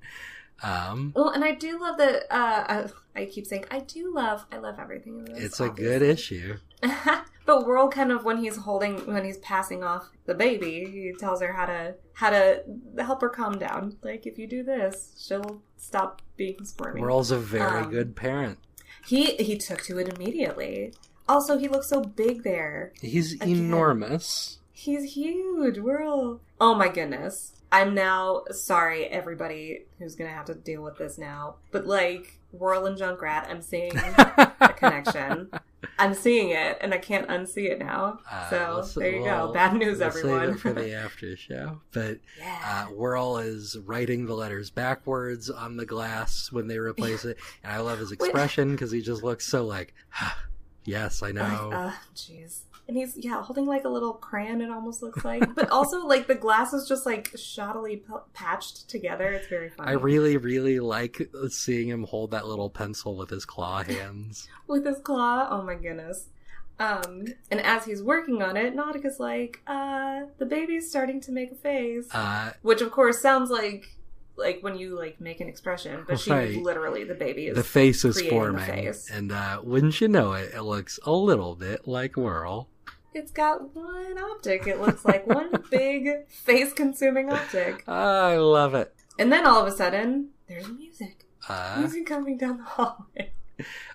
um, well, and I do love that. Uh, I, I keep saying I do love. I love everything in this. it's a good issue. *laughs* but Whirl kind of when he's holding when he's passing off the baby, he tells her how to how to help her calm down. Like if you do this, she'll stop being squirmy. Whirl's a very Um, good parent. He he took to it immediately. Also, he looks so big there. He's again. enormous. He's huge. Whirl. Oh my goodness. I'm now sorry, everybody who's gonna have to deal with this now. But like Whirl and Junkrat, I'm seeing *laughs* a connection. I'm seeing it, and I can't unsee it now. Uh, so there you we'll- go. Bad news, we'll Save everyone. it for the *laughs* after show. But yeah. uh, Whirl is writing the letters backwards on the glass when they replace it, and I love his *laughs* expression because he just looks so like, *sighs* yes, I know. Like, uh, jeez. And he's yeah holding like a little crayon. It almost looks like, but *laughs* also like the glass is just like shoddily p- patched together. It's very funny. I really, really like seeing him hold that little pencil with his claw hands. *laughs* with his claw. Oh my goodness. Um, and as he's working on it, Nautica's like, uh, the baby's starting to make a face. Uh, Which of course sounds like like when you like make an expression, but she literally the baby is the face is forming, face. and uh, wouldn't you know it, it looks a little bit like Whirl. It's got one optic. It looks like one *laughs* big face consuming optic. I love it. And then all of a sudden, there's music. Uh, Music coming down the hallway.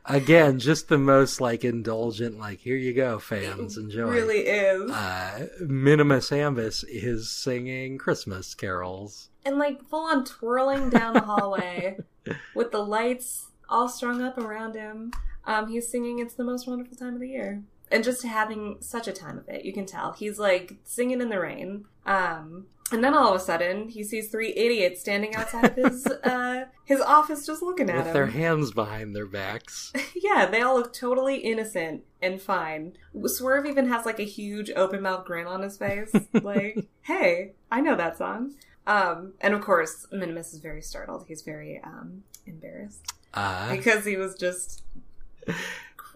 again, just the most like indulgent, like here you go, fans, enjoy. Really is. uh, Minimus Ambus is singing Christmas carols. and like full on twirling down the hallway *laughs* with the lights all strung up around him. Um, he's singing "It's the most wonderful time of the year," and just having such a time of it. You can tell he's like singing in the rain. Um, and then all of a sudden, he sees three idiots standing outside of his *laughs* uh, his office, just looking at him. With him. their hands behind their backs. *laughs* yeah, they all look totally innocent and fine. Swerve even has like a huge open mouth grin on his face. *laughs* like, hey, I know that song. Um, and of course, Minimus is very startled. He's very um, embarrassed Uh, because he was just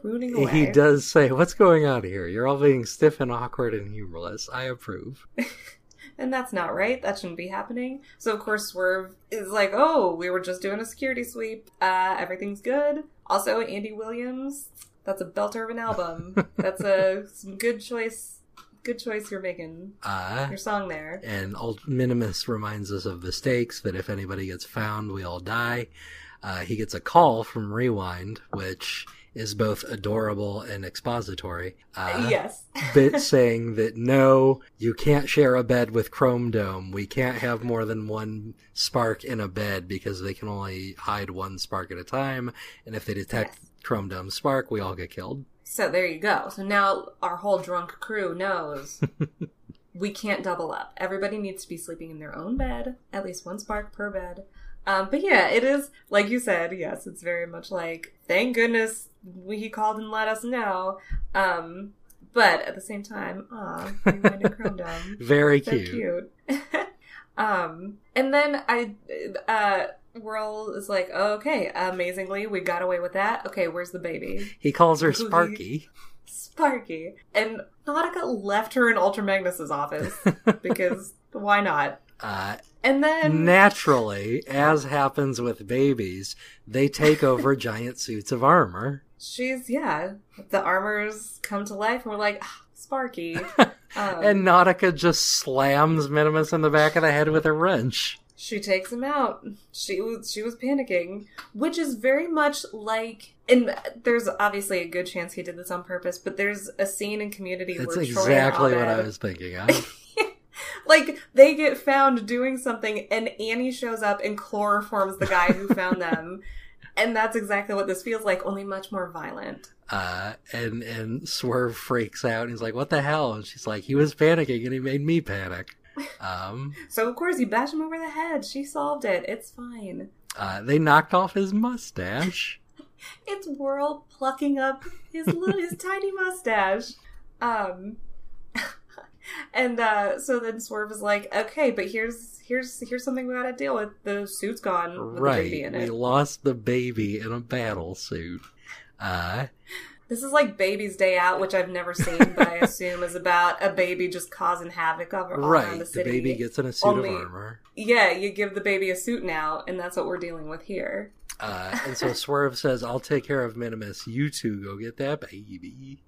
crooning away. he does say, What's going on here? You're all being stiff and awkward and humorless. I approve. *laughs* and that's not right. That shouldn't be happening. So of course Swerve is like, "Oh, we were just doing a security sweep. Uh, everything's good." Also, Andy Williams, that's a belter of an album. *laughs* that's a some good choice. Good choice you're making. Uh, Your song there. and Ult- Minimus reminds us of the stakes that if anybody gets found, we all die. Uh, he gets a call from Rewind, which is both adorable and expository. Uh, yes. *laughs* bit saying that no, you can't share a bed with Chrome Dome. We can't have more than one spark in a bed because they can only hide one spark at a time. And if they detect Yes. Chrome Dome spark, we all get killed. So there you go. So now our whole drunk crew knows *laughs* we can't double up. Everybody needs to be sleeping in their own bed, at least one spark per bed. Um, but yeah, it is like you said. Yes, it's very much like thank goodness he called and let us know. Um, but at the same time, ah, *laughs* Very So cute. cute. *laughs* um, and then I, uh, Whirl is like, oh, okay, amazingly, we got away with that. Okay, where's the baby? He calls her Sparky. Sparky. And Nautica left her in Ultra Magnus's office *laughs* because why not? Uh, And then naturally, as happens with babies, they take over giant suits of armor. She's yeah, the armors come to life, and we're like, ah, Sparky. *laughs* Um, And Nautica just slams Minimus in the back of the head with a wrench. she takes him out. She was she was panicking, which is very much like. And there's obviously a good chance he did this on purpose, but there's a scene in Community That's where Troy and exactly what I was thinking of. *laughs* like they get found doing something and Annie shows up and chloroforms the guy who found them. *laughs* And that's exactly what this feels like, only much more violent. Uh, and and Swerve freaks out. And he's like, "What the hell?" And she's like, "He was panicking, and he made me panic." *laughs* Um, So of course you bash him over the head. She solved it. It's fine. uh, they knocked off his mustache. *laughs* It's Whirl plucking up his little his tiny mustache. Um and uh so then Swerve is like, okay, but here's here's here's something we gotta deal with. The suit's gone with the baby right, we lost the baby in a battle suit. Uh, This is like Baby's Day Out, which I've never seen, but I *laughs* assume is about a baby just causing havoc all right, around the, the baby gets in a suit Only- of armor. yeah, you give the baby a suit now, and that's what we're dealing with here. Uh, and so *laughs* Swerve says, "I'll take care of Minimus. You two go get that baby."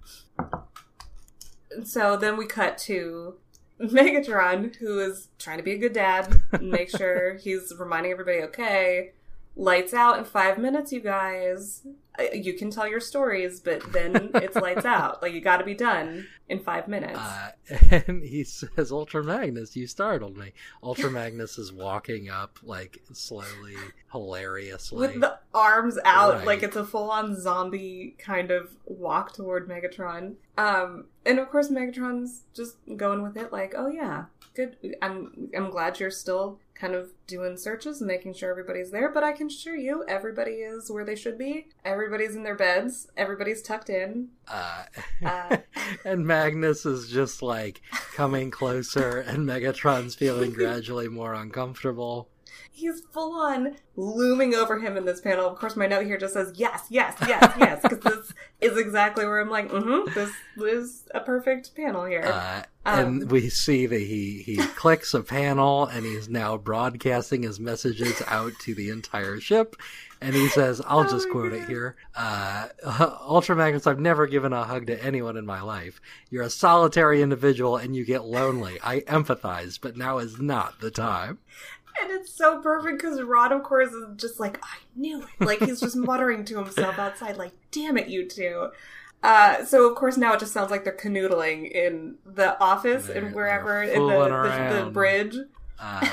So then we cut to Megatron, who is trying to be a good dad, and make *laughs* sure he's reminding everybody, okay, lights out in five minutes, you guys. You can tell your stories, but then it's lights *laughs* out. Like, you gotta be done in five minutes. Uh, *laughs* and he says, Ultra Magnus, you startled me. Ultra *laughs* Magnus is walking up, like, slowly, hilariously. with the arms out Right. like it's a full-on zombie kind of walk toward megatron um and of course megatron's just going with it like oh yeah good i'm i'm glad you're still kind of doing searches and making sure everybody's there but i can assure you everybody is where they should be everybody's in their beds everybody's tucked in Uh, Uh. *laughs* and Magnus is just, like, coming closer, and Megatron's feeling *laughs* gradually more uncomfortable. He's full on looming over him in this panel. Of course, my note here just says yes, yes, yes, yes, because *laughs* this is exactly where I'm like, mm-hmm, this is a perfect panel here. Uh, Um. and we see that he, he *laughs* clicks a panel and he's now broadcasting his messages out to the entire ship. And he says, I'll Oh just my quote it here. Uh, *laughs* Ultra Magnus, I've never given a hug to anyone in my life. You're a solitary individual and you get lonely. I empathize, but now is not the time. And it's so perfect because Rod, of course, is just like, I knew it. Like, he's just *laughs* muttering to himself outside, like, damn it, you two. Uh, so of course now it just sounds like they're canoodling in the office They're- and wherever in the, the, the bridge. Uh,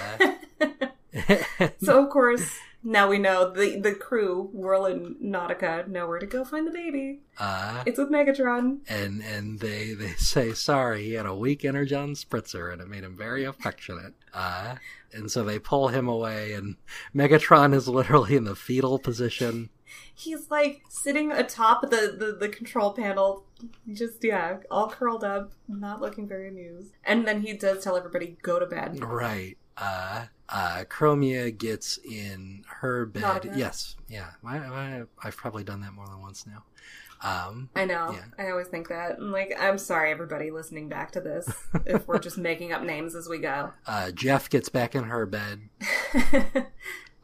*laughs* *laughs* So of course now we know the the crew, Whirl and Nautica, know where to go find the baby. uh, It's with Megatron. and and they they *laughs* say sorry he had a weak energon spritzer and it made him very affectionate uh and so they pull him away and megatron is literally in the fetal position He's like sitting atop the, the, the control panel, just yeah, all curled up, not looking very amused. And then he does tell everybody go to bed. right uh uh chromia gets in her bed yes yeah I, I, i've probably done that more than once now Um, I know. Yeah. I always think that. I'm like, I'm sorry, everybody listening back to this, if we're just *laughs* making up names as we go. uh, Jeff gets back in her bed. *laughs*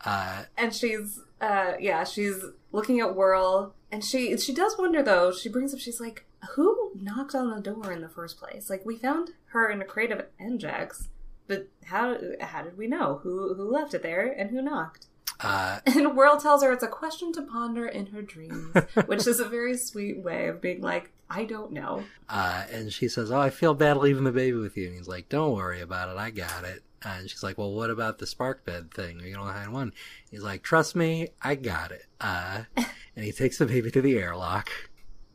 Uh, and she's, uh, yeah, she's looking at Whirl, and she she does wonder though. She brings up, she's like, who knocked on the door in the first place? Like, we found her in a crate of engex, but how how did we know who who left it there and who knocked? uh, *laughs* And Whirl tells her it's a question to ponder in her dreams, *laughs* which is a very sweet way of being like, I don't know. uh, and she says, "Oh, I feel bad leaving the baby with you." And he's like, "Don't worry about it. I got it." And she's like, "Well, what about the spark bed thing? Are you gonna find one?" He's like, "Trust me, I got it." Uh, *laughs* and he takes the baby to the airlock.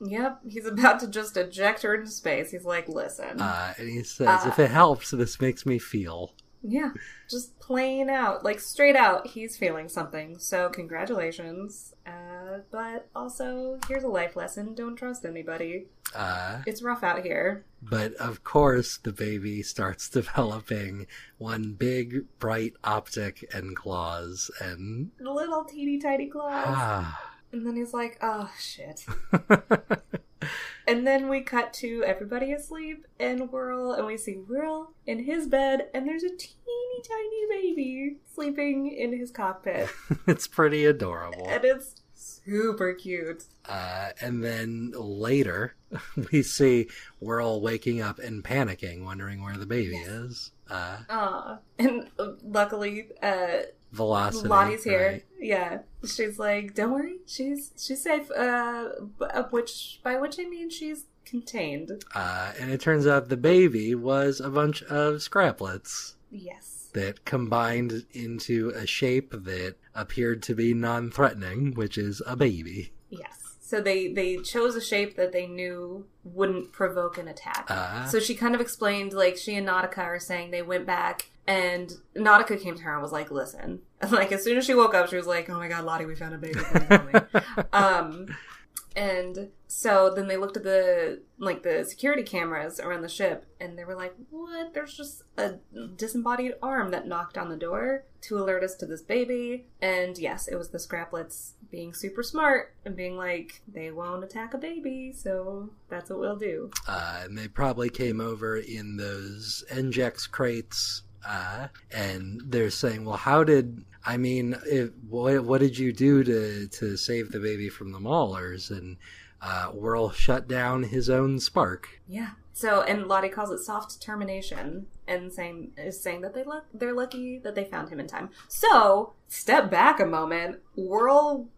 Yep, he's about to just eject her into space. He's like, listen. Uh, and he says, Uh. "If it helps, this makes me feel." yeah, just plain out, like straight out, he's feeling something. So, congratulations. Uh, but also, here's a life lesson don't trust anybody. Uh, It's rough out here. But of course, the baby starts *laughs* developing one big, bright optic and claws, and Little teeny tiny claws. And then he's like, oh, shit. *laughs* And then we cut to everybody asleep and Whirl, and we see Whirl in his bed, and there's a teeny tiny baby sleeping in his cockpit. *laughs* it's pretty adorable. and it's super cute. Uh, and then later, *laughs* we see Whirl waking up and panicking, wondering where the baby is. Uh, Aw. And uh, luckily, uh, Velocity. Lottie's here. right? Yeah. She's like, don't worry, she's she's safe. Uh, which by which I mean she's contained. Uh, and it turns out the baby was a bunch of scraplets Yes. that combined into a shape that appeared to be non-threatening, which is a baby. Yes. So they they chose a shape that they knew wouldn't provoke an attack. Uh, So she kind of explained, like, she and Nautica are saying they went back, and Nautica came to her and was like, listen. And, *laughs* like, as soon as she woke up, she was like, oh my god, Lottie, we found a baby. Please help me." um, and so then they looked at the, like, the security cameras around the ship, and they were like, what? There's just a disembodied arm that knocked on the door to alert us to this baby. And yes, it was the Scraplets being super smart and being like, they won't attack a baby, so that's what we'll do. uh, and they probably came over in those engex crates. Uh, and they're saying, well, how did, I mean, what, what did you do to, to save the baby from the maulers? And, uh, Whirl shut down his own spark. Yeah. So, and Lottie calls it soft termination, and saying is saying that they look they're lucky that they found him in time. So, step back a moment. Whirl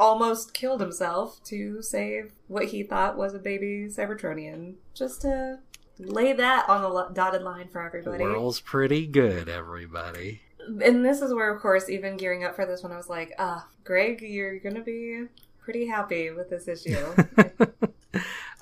almost killed himself to save what he thought was a baby Cybertronian, just to lay that on the dotted line for everybody. Whirl's pretty good, everybody. And this is where, of course, even gearing up for this one, I was like, ah, Greg, you're gonna be pretty happy with this issue. *laughs*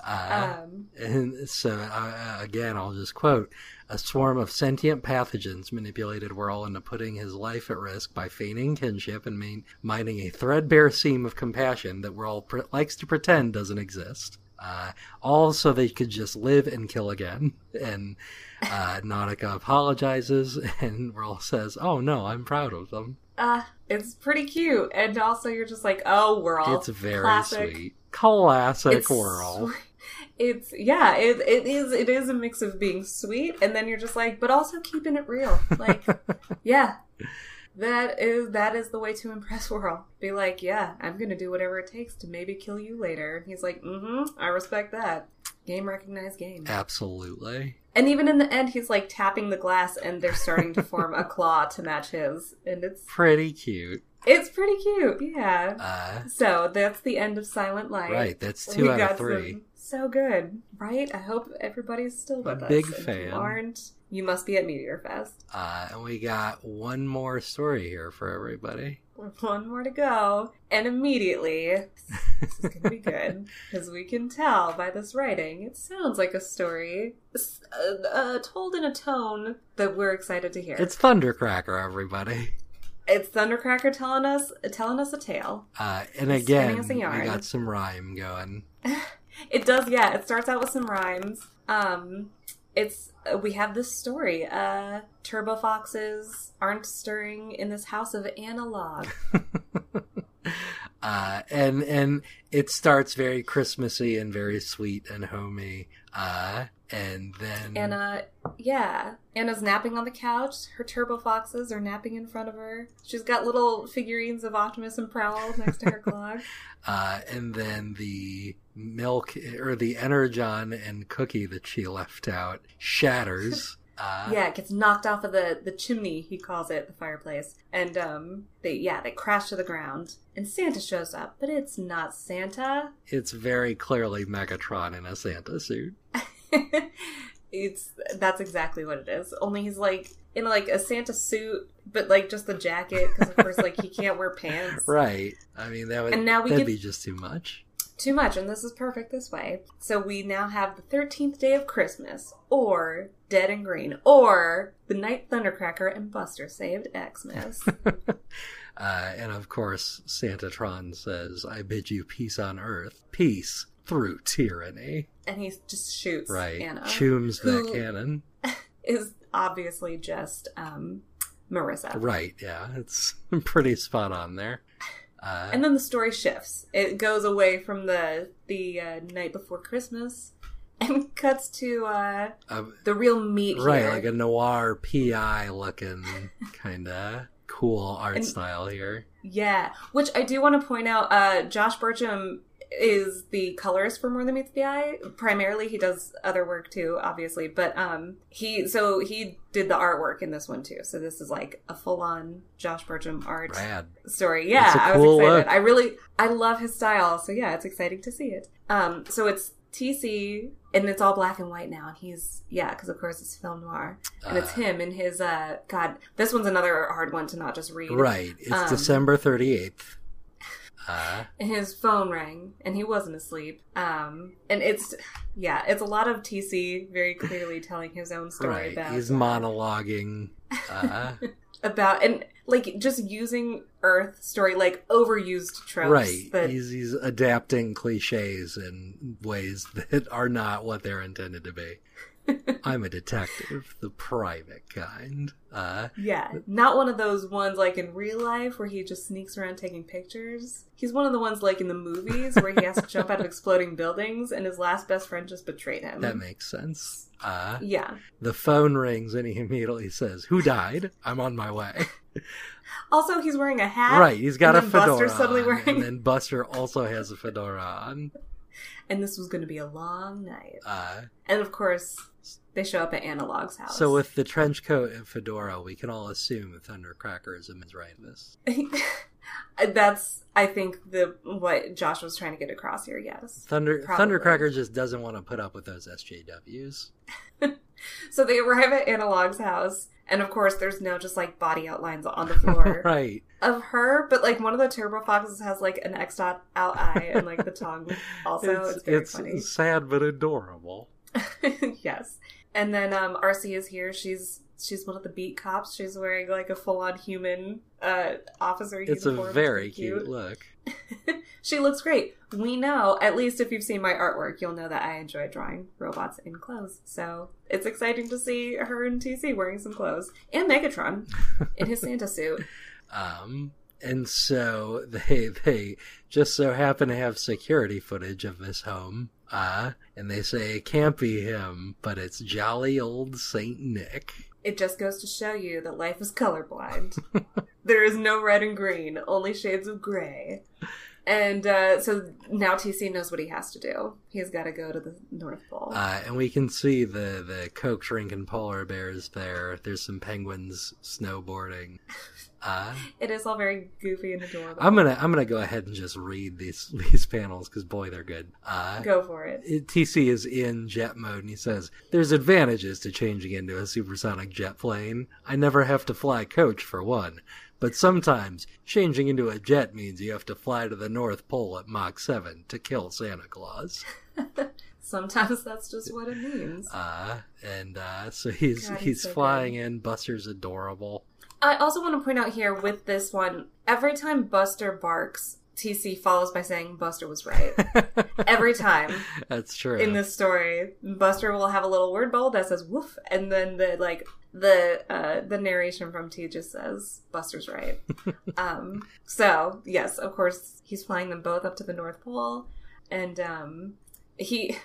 Uh, um, And so, uh, again, I'll just quote A swarm of sentient pathogens manipulated Whirl into putting his life at risk by feigning kinship and main- mining a threadbare seam of compassion that Whirl pr- likes to pretend doesn't exist. Uh, all so they could just live and kill again. *laughs* And uh, Nautica apologizes, *laughs* and Whirl says, Oh no, I'm proud of them. uh, it's pretty cute, and also you're just like, oh, Whirl. it's very classic. sweet. Classic It's Whirl. swe- *laughs* It's yeah, it it is it is a mix of being sweet and then you're just like, but also keeping it real. Like, yeah, that is that is the way to impress *laughs* Whirl. Be like, yeah, I'm gonna do whatever it takes to maybe kill you later. And he's like, mm-hmm, I respect that. Game recognized game. Absolutely. And even in the end, he's like tapping the glass, and they're starting to form a *laughs* claw to match his, and it's Pretty cute. it's pretty cute, yeah. Uh, So that's the end of Silent Light. right, that's We two out got of three. so good, right? I hope everybody's still with A us. big fan. aren't, you must be at Meteor Fest. Uh, and we got one more story here for everybody. One more to go, and immediately this is gonna be good *laughs* because we can tell by this writing. It sounds like a story uh, uh, told in a tone that we're excited to hear. It's Thundercracker, everybody. It's Thundercracker telling us telling us a tale. Uh, and again, we got some rhyme going. *laughs* It does, yeah. It starts out with some rhymes. Um, it's we have this story. Uh, turbo foxes aren't stirring in this house of analog. *laughs* Uh, and and it starts very Christmassy and very sweet and homey. Uh, and then Anna, yeah, Anna's napping on the couch. Her turbo foxes are napping in front of her. She's got little figurines of Optimus and Prowl next to her *laughs* clock. uh, and then the milk or the energon and cookie that she left out shatters. *laughs* Uh, yeah, it gets knocked off of the the chimney. He calls it the fireplace, and um, they yeah they crash to the ground. And Santa shows up, but it's not Santa. It's very clearly Megatron in a Santa suit. *laughs* it's that's exactly what it is. Only he's like in like a Santa suit, but like just the jacket because of course like he can't wear *laughs* pants. Right. I mean that would And now we that'd get- be just too much. Too much, and this is perfect this way. So we now have the thirteenth day of Christmas, or Dead and Green, or the night Thundercracker and Buster saved Xmas. *laughs* Uh, and of course, Santatron says, "I bid you peace on earth, peace through tyranny." and he just shoots Right. Anna. Chooms that cannon. *laughs* is obviously just um, Marissa. Right. Yeah, it's *laughs* pretty spot on there. Uh, And then the story shifts. It goes away from the the uh, night before Christmas *laughs* and cuts to uh, uh, the real meat right, here. like a noir PI looking *laughs* kind of cool art And- style here. Yeah, which I do want to point out. Uh, Josh Burcham is the colorist for More Than Meets the Eye. Primarily, he does other work too, obviously. But um, he so he did the artwork in this one too. So this is like a full on Josh Burcham art Rad. story. Yeah, It's a I was excited. look. I really I love his style. So yeah, it's exciting to see it. Um, so it's TC and it's all black and white now, and he's yeah, because of course it's film noir, and it's Uh, him in his uh God. This one's another hard one to not just read. Right. It's Um, December 38th. Uh, and his phone rang and he wasn't asleep um and it's yeah it's a lot of tc very clearly *laughs* telling his own story right. about He's monologuing. Uh, *laughs* about and like just using earth story like overused tropes right. that He's, he's adapting cliches in ways *laughs* that are not what they're intended to be. *laughs* I'm a detective, the private kind. Uh, yeah not one of those ones like in real life where he just sneaks around taking pictures he's one of the ones like in the movies where he has to jump out of exploding buildings and his last best friend just betrayed him that makes sense. Uh, yeah the phone rings and he immediately says, "Who died? I'm on my way." *laughs* also he's wearing a hat right. He's got a fedora Buster's suddenly wearing and then Buster also has a fedora on. And this was going to be a long night. Uh, And of course, they show up at Analog's house. so with the trench coat and fedora, we can all assume Thundercracker is right in this. that's, I think, the what Josh was trying to get across here. Yes. Thunder Probably. Thundercracker just doesn't want to put up with those SJWs. *laughs* So they arrive at Analog's house, and of course, there's no just like body outlines on the floor *laughs* right. of her, but like one of the Turbo Foxes has like an X dot out eye and like the *laughs* tongue. Also, it's, very funny. sad but adorable. *laughs* yes. And then um RC is here. She's she's one of the beat cops. She's wearing like a full on human uh officer It's a very It's cute look. *laughs* she looks great. We know, at least if you've seen my artwork, you'll know that I enjoy drawing robots in clothes. So it's exciting to see her and TC wearing some clothes. And Megatron in his Santa suit. *laughs* Um, and so they they just so happen to have security footage of this home. Uh, and they say it can't be him, but it's jolly old Saint Nick. It just goes to show you that life is colorblind. *laughs* there is no red and green, only shades of gray. And uh, so now TC knows what he has to do. He's got to go to the North Pole. Uh, and we can see the the Coke drinking polar bears there. There's some penguins snowboarding. *laughs* Uh, it is all very goofy and adorable. I'm gonna I'm gonna go ahead and just read these *laughs* these panels because boy they're good. Uh, Go for it. it- TC is in jet mode and he says, There's advantages to changing into a supersonic jet plane. I never have to fly coach for one. But sometimes changing into a jet means you have to fly to the North Pole at Mach 7 to kill Santa Claus. *laughs* *laughs* Sometimes that's just what it means. Uh, and uh, so he's God, he's he's so flying in. Buster's adorable. I also want to point out here with this one, every time Buster barks, TC follows by saying Buster was right. *laughs* Every time That's true. in this story, Buster will have a little word bubble that says "woof," and then the like the uh, the narration from T just says Buster's right. *laughs* um, so yes, of course, he's flying them both up to the North Pole, and um, he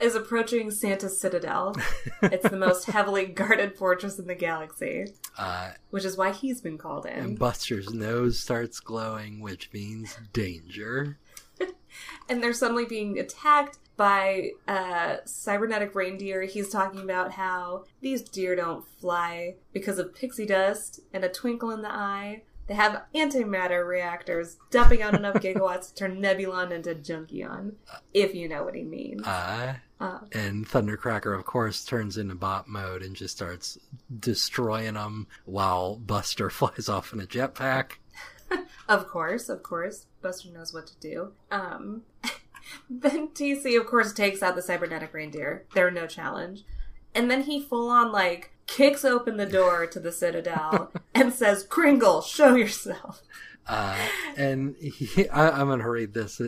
is approaching Santa's citadel. it's the most *laughs* heavily guarded fortress in the galaxy, uh, which is why he's been called in. and Buster's nose starts glowing, which means danger. *laughs* and they're suddenly being attacked by uh, cybernetic reindeer. He's talking about how these deer don't fly because of pixie dust and a twinkle in the eye. They have antimatter reactors dumping out enough gigawatts to turn Nebulon into Junkion, if you know what he means. Uh, Uh, and Thundercracker, of course, turns into bot mode and just starts destroying them while Buster *laughs* flies off in a jetpack. *laughs* Of course, of course. Buster knows what to do. Um, *laughs* then TC, of course, takes out the cybernetic reindeer. They're no challenge. And then he full on, like, kicks open the door to the Citadel *laughs* and says, Kringle, show yourself. Uh, and he, I, I'm going to read this.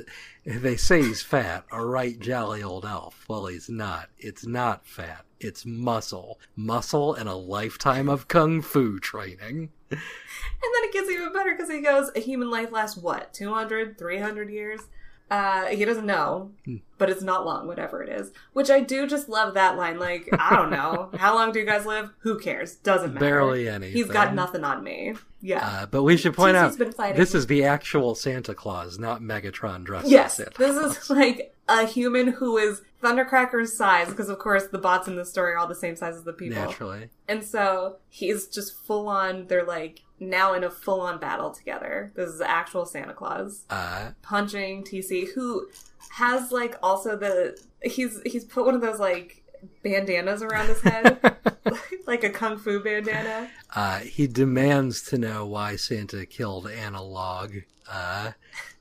They say he's fat, a right jolly old elf. Well, he's not. It's not fat. It's muscle. Muscle and a lifetime of kung fu training. And then it gets even better because he goes, a human life lasts what, 200, 300 years? Uh, he doesn't know, but it's not long, whatever it is. Which I do just love that line. Like, I don't know. *laughs* How long do you guys live? Who cares? Doesn't matter. Barely anything. He's got nothing on me. Yeah. Uh, but we should point out this is the actual Santa Claus, not Megatron dressed yes, as Santa. this is like a human who is Thundercracker's size, because of course the bots in the story are all the same size as the people. Naturally. And so he's just full on, they're like now in a full on battle together. This is actual Santa Claus. Uh, punching TC, who has like also the he's he's put one of those like bandanas around his head, *laughs* like a kung fu bandana. uh, he demands to know why Santa killed Analog. Uh,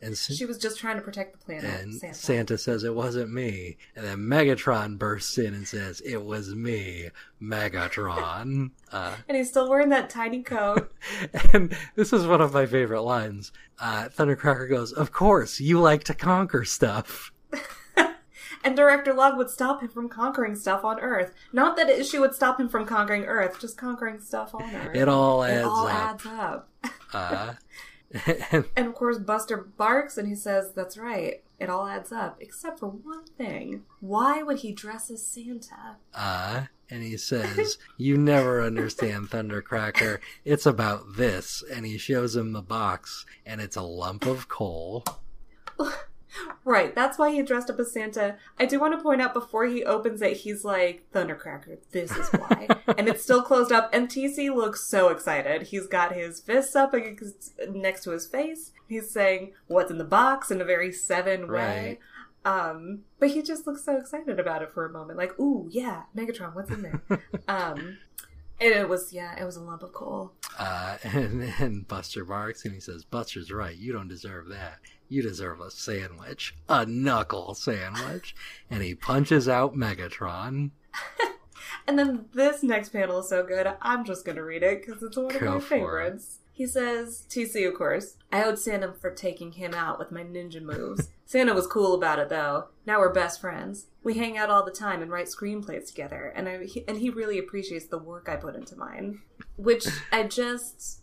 and She was just trying to protect the planet. and Santa. Santa says it wasn't me. And then Megatron bursts in and says, It was me, Megatron. *laughs* uh, and he's still wearing that tiny coat. *laughs* and this is one of my favorite lines. Uh, Thundercracker goes, Of course, you like to conquer stuff. And Director Log would stop him from conquering stuff on Earth. Not that it, she would stop him from conquering Earth, just conquering stuff on Earth. It all adds It all up. adds up. Uh, and *laughs* And of course, Buster barks and he says, That's right, it all adds up, except for one thing. Why would he dress as Santa? uh, and he says, *laughs* You never understand, Thundercracker. It's about this. And he shows him the box, and it's a lump of coal. *laughs* Right, that's why he dressed up as Santa. I do want to point out before he opens it, he's like, Thundercracker, this is why. and it's still closed up, and TC looks so excited. He's got his fists up next to his face. He's saying, What's in the box in a very seven way. Um, but he just looks so excited about it for a moment. Like, ooh, yeah, Megatron, what's in there? *laughs* um, and it was, yeah, it was a lump of coal. Uh, *laughs* and, then Buster barks, and he says, Buster's right. You don't deserve that. You deserve a sandwich. A knuckle sandwich. *laughs* and he punches out Megatron. *laughs* And then this next panel is so good, I'm just gonna read it because it's one of my favorites. it. He says, TC, of course, I owed Santa for taking him out with my ninja moves. *laughs* Santa was cool about it, though. Now we're best friends. We hang out all the time and write screenplays together, and I he, and he really appreciates the work I put into mine. Which I just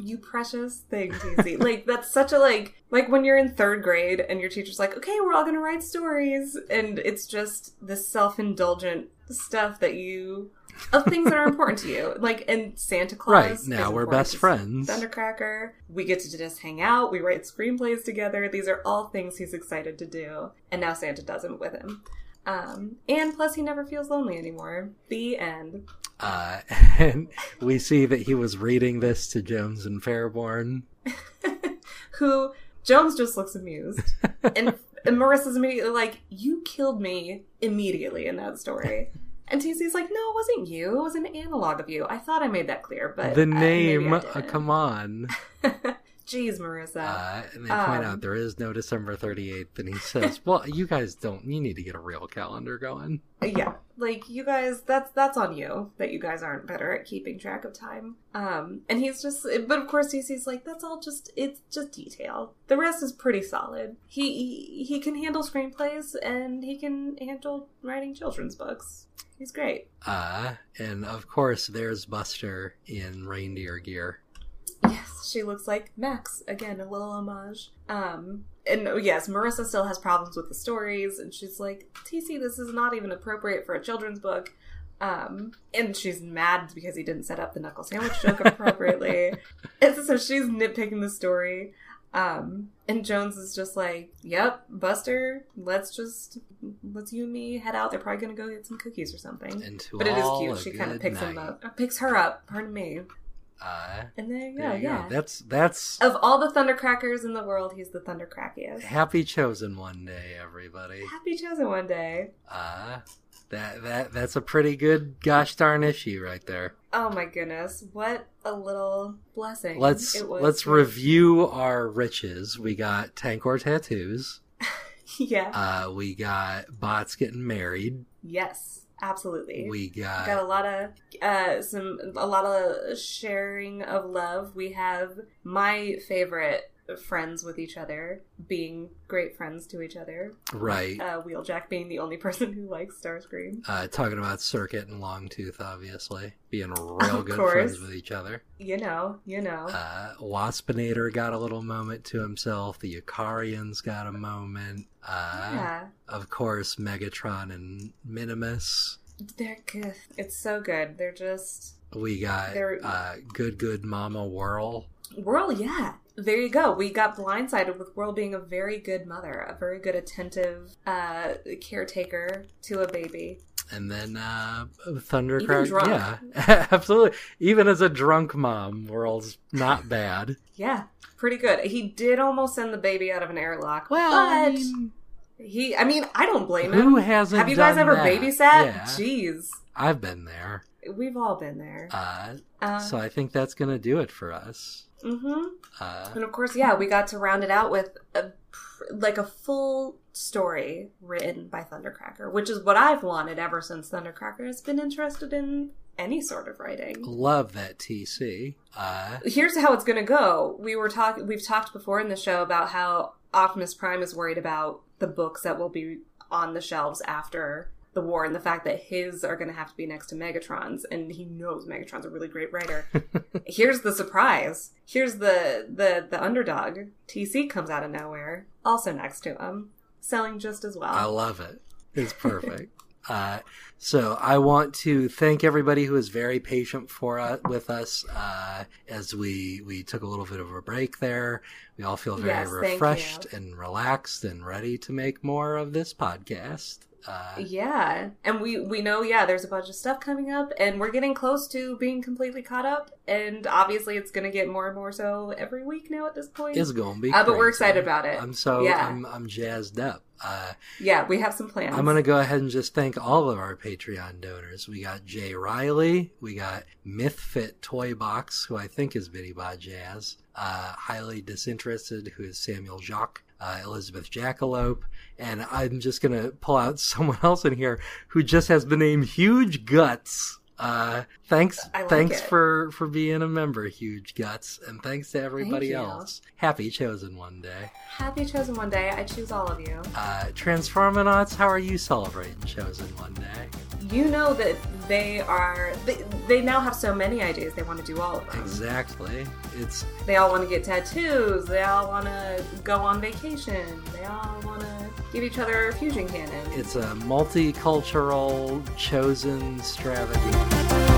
you precious thing, TC. *laughs* like that's such a like like when you're in third grade and your teacher's like, okay, we're all gonna write stories, and it's just this self indulgent stuff that you of things that are important to you, *laughs* like and Santa Claus. Right, now we're best friends. Thundercracker. We get to just hang out. We write screenplays together. These are all things he's excited to do, and now Santa does them with him. Um, and plus, he never feels lonely anymore. The end. Uh, *laughs* and we see that he was reading this to Jones and Faireborn. *laughs* who Jones just looks amused, and, and Marissa's immediately like, "You killed me immediately in that story." And TC's like, "No, it wasn't you. It was an analog of you. I thought I made that clear, but the name, uh, didn't." come on. *laughs* Jeez, Marissa. Uh, and they point Um, out there is no December 38th, and he says, *laughs* "Well, you guys don't. You need to get a real calendar going." yeah like you guys that's that's on you that you guys aren't better at keeping track of time um and he's just but of course TC's like that's all just it's just detail the rest is pretty solid he he, he can handle screenplays and he can handle writing children's books he's great Uh, and of course, there's Buster in reindeer gear. She looks like max. Again a little homage. Um and oh, yes marissa still has problems with the stories and she's like tc this is not even appropriate for a children's book. Um and she's mad because he didn't set up the knuckle sandwich joke *laughs* appropriately. And so she's nitpicking the story. Um and jones is just like yep buster let's just let's you and me head out. They're probably gonna go get some cookies or something. But it is cute. she kind of picks him up picks her up pardon me Uh, and there you go there you yeah go. That's that's of all the Thundercrackers in the world, he's the Thundercrackiest. happy chosen one day, everybody. Happy chosen one day. Uh, that that that's a pretty good gosh darn issue right there. Oh my goodness, what a little blessing! Let's it was let's review our riches. We got Tankor tattoos. *laughs* yeah. Uh, we got bots getting married. yes, absolutely. We got, got a lot of uh some a lot of sharing of love. We have my favorite friends with each other being great friends to each other. right. Uh, Wheeljack being the only *laughs* person who likes Starscream. Uh, talking about Circuit and Longtooth, obviously being *laughs* real Of good course. friends with each other. You know, you know. Uh, Waspinator got a little moment to himself. The Yukarians got a moment. Uh, yeah. Of course, Megatron and Minimus. They're good. It's so good. They're just We got uh, Good Good Mama Whirl. Whirl, yeah. There you go. We got blindsided with Whirl being a very good mother, a very good attentive uh, caretaker to a baby. And then uh, Thundercrack. drunk. Yeah, *laughs* absolutely. Even as a drunk mom, Whirl's not bad. Yeah, pretty good. He did almost send the baby out of an airlock, Well, I mean, he. I mean, I don't blame him. who hasn't? Have you guys ever that? babysat? Yeah, Jeez, I've been there. we've all been there. Uh, Uh, so I think that's gonna do it for us. Hmm Uh, And of course, yeah, we got to round it out with a like a full story written by Thundercracker, which is what I've wanted ever since Thundercracker has been interested in any sort of writing. love that TC. Uh, Here's how it's going to go. We were talking we've talked before in the show about how Optimus Prime is worried about the books that will be on the shelves after the war and the fact that his are going to have to be next to Megatron's and he knows Megatron's a really great writer. *laughs* Here's the surprise. Here's the the the underdog. TC comes out of nowhere, also next to him, selling just as well. I love it. It's *laughs* perfect. uh, so I want to thank everybody who was very patient for us, with us uh, as we we took a little bit of a break there. We all feel very Yes, refreshed and relaxed and ready to make more of this podcast. Uh, Yeah, and we we know yeah, there's a bunch of stuff coming up, and we're getting close to being completely caught up, and obviously it's going to get more and more so every week now at this point. it's gonna be, Uh, but we're excited about it. I'm so Yeah. I'm I'm jazzed up. Uh, yeah, we have some plans. I'm gonna go ahead and just thank all of our Patreon donors. We got Jay Riley, we got MythFit Toy Box, who I think is Bot Jazz, uh, highly disinterested, who is Samuel Jacques, uh, Elizabeth Jackalope, and I'm just gonna pull out *laughs* someone else in here who just has the name Huge Guts. Uh, thanks, like thanks it. for for being a member, Huge Guts, and thanks to everybody you. else. Happy chosen one day. Happy chosen one day. I choose all of you. Uh, Transformanauts, how are you celebrating chosen one day? You know that they are. They, they now have so many ideas. They want to do all of them. Exactly. It's They all want to get tattoos. They all want to go on vacation. They all want to give each other fusion cannon. it's a multicultural chosen strategy.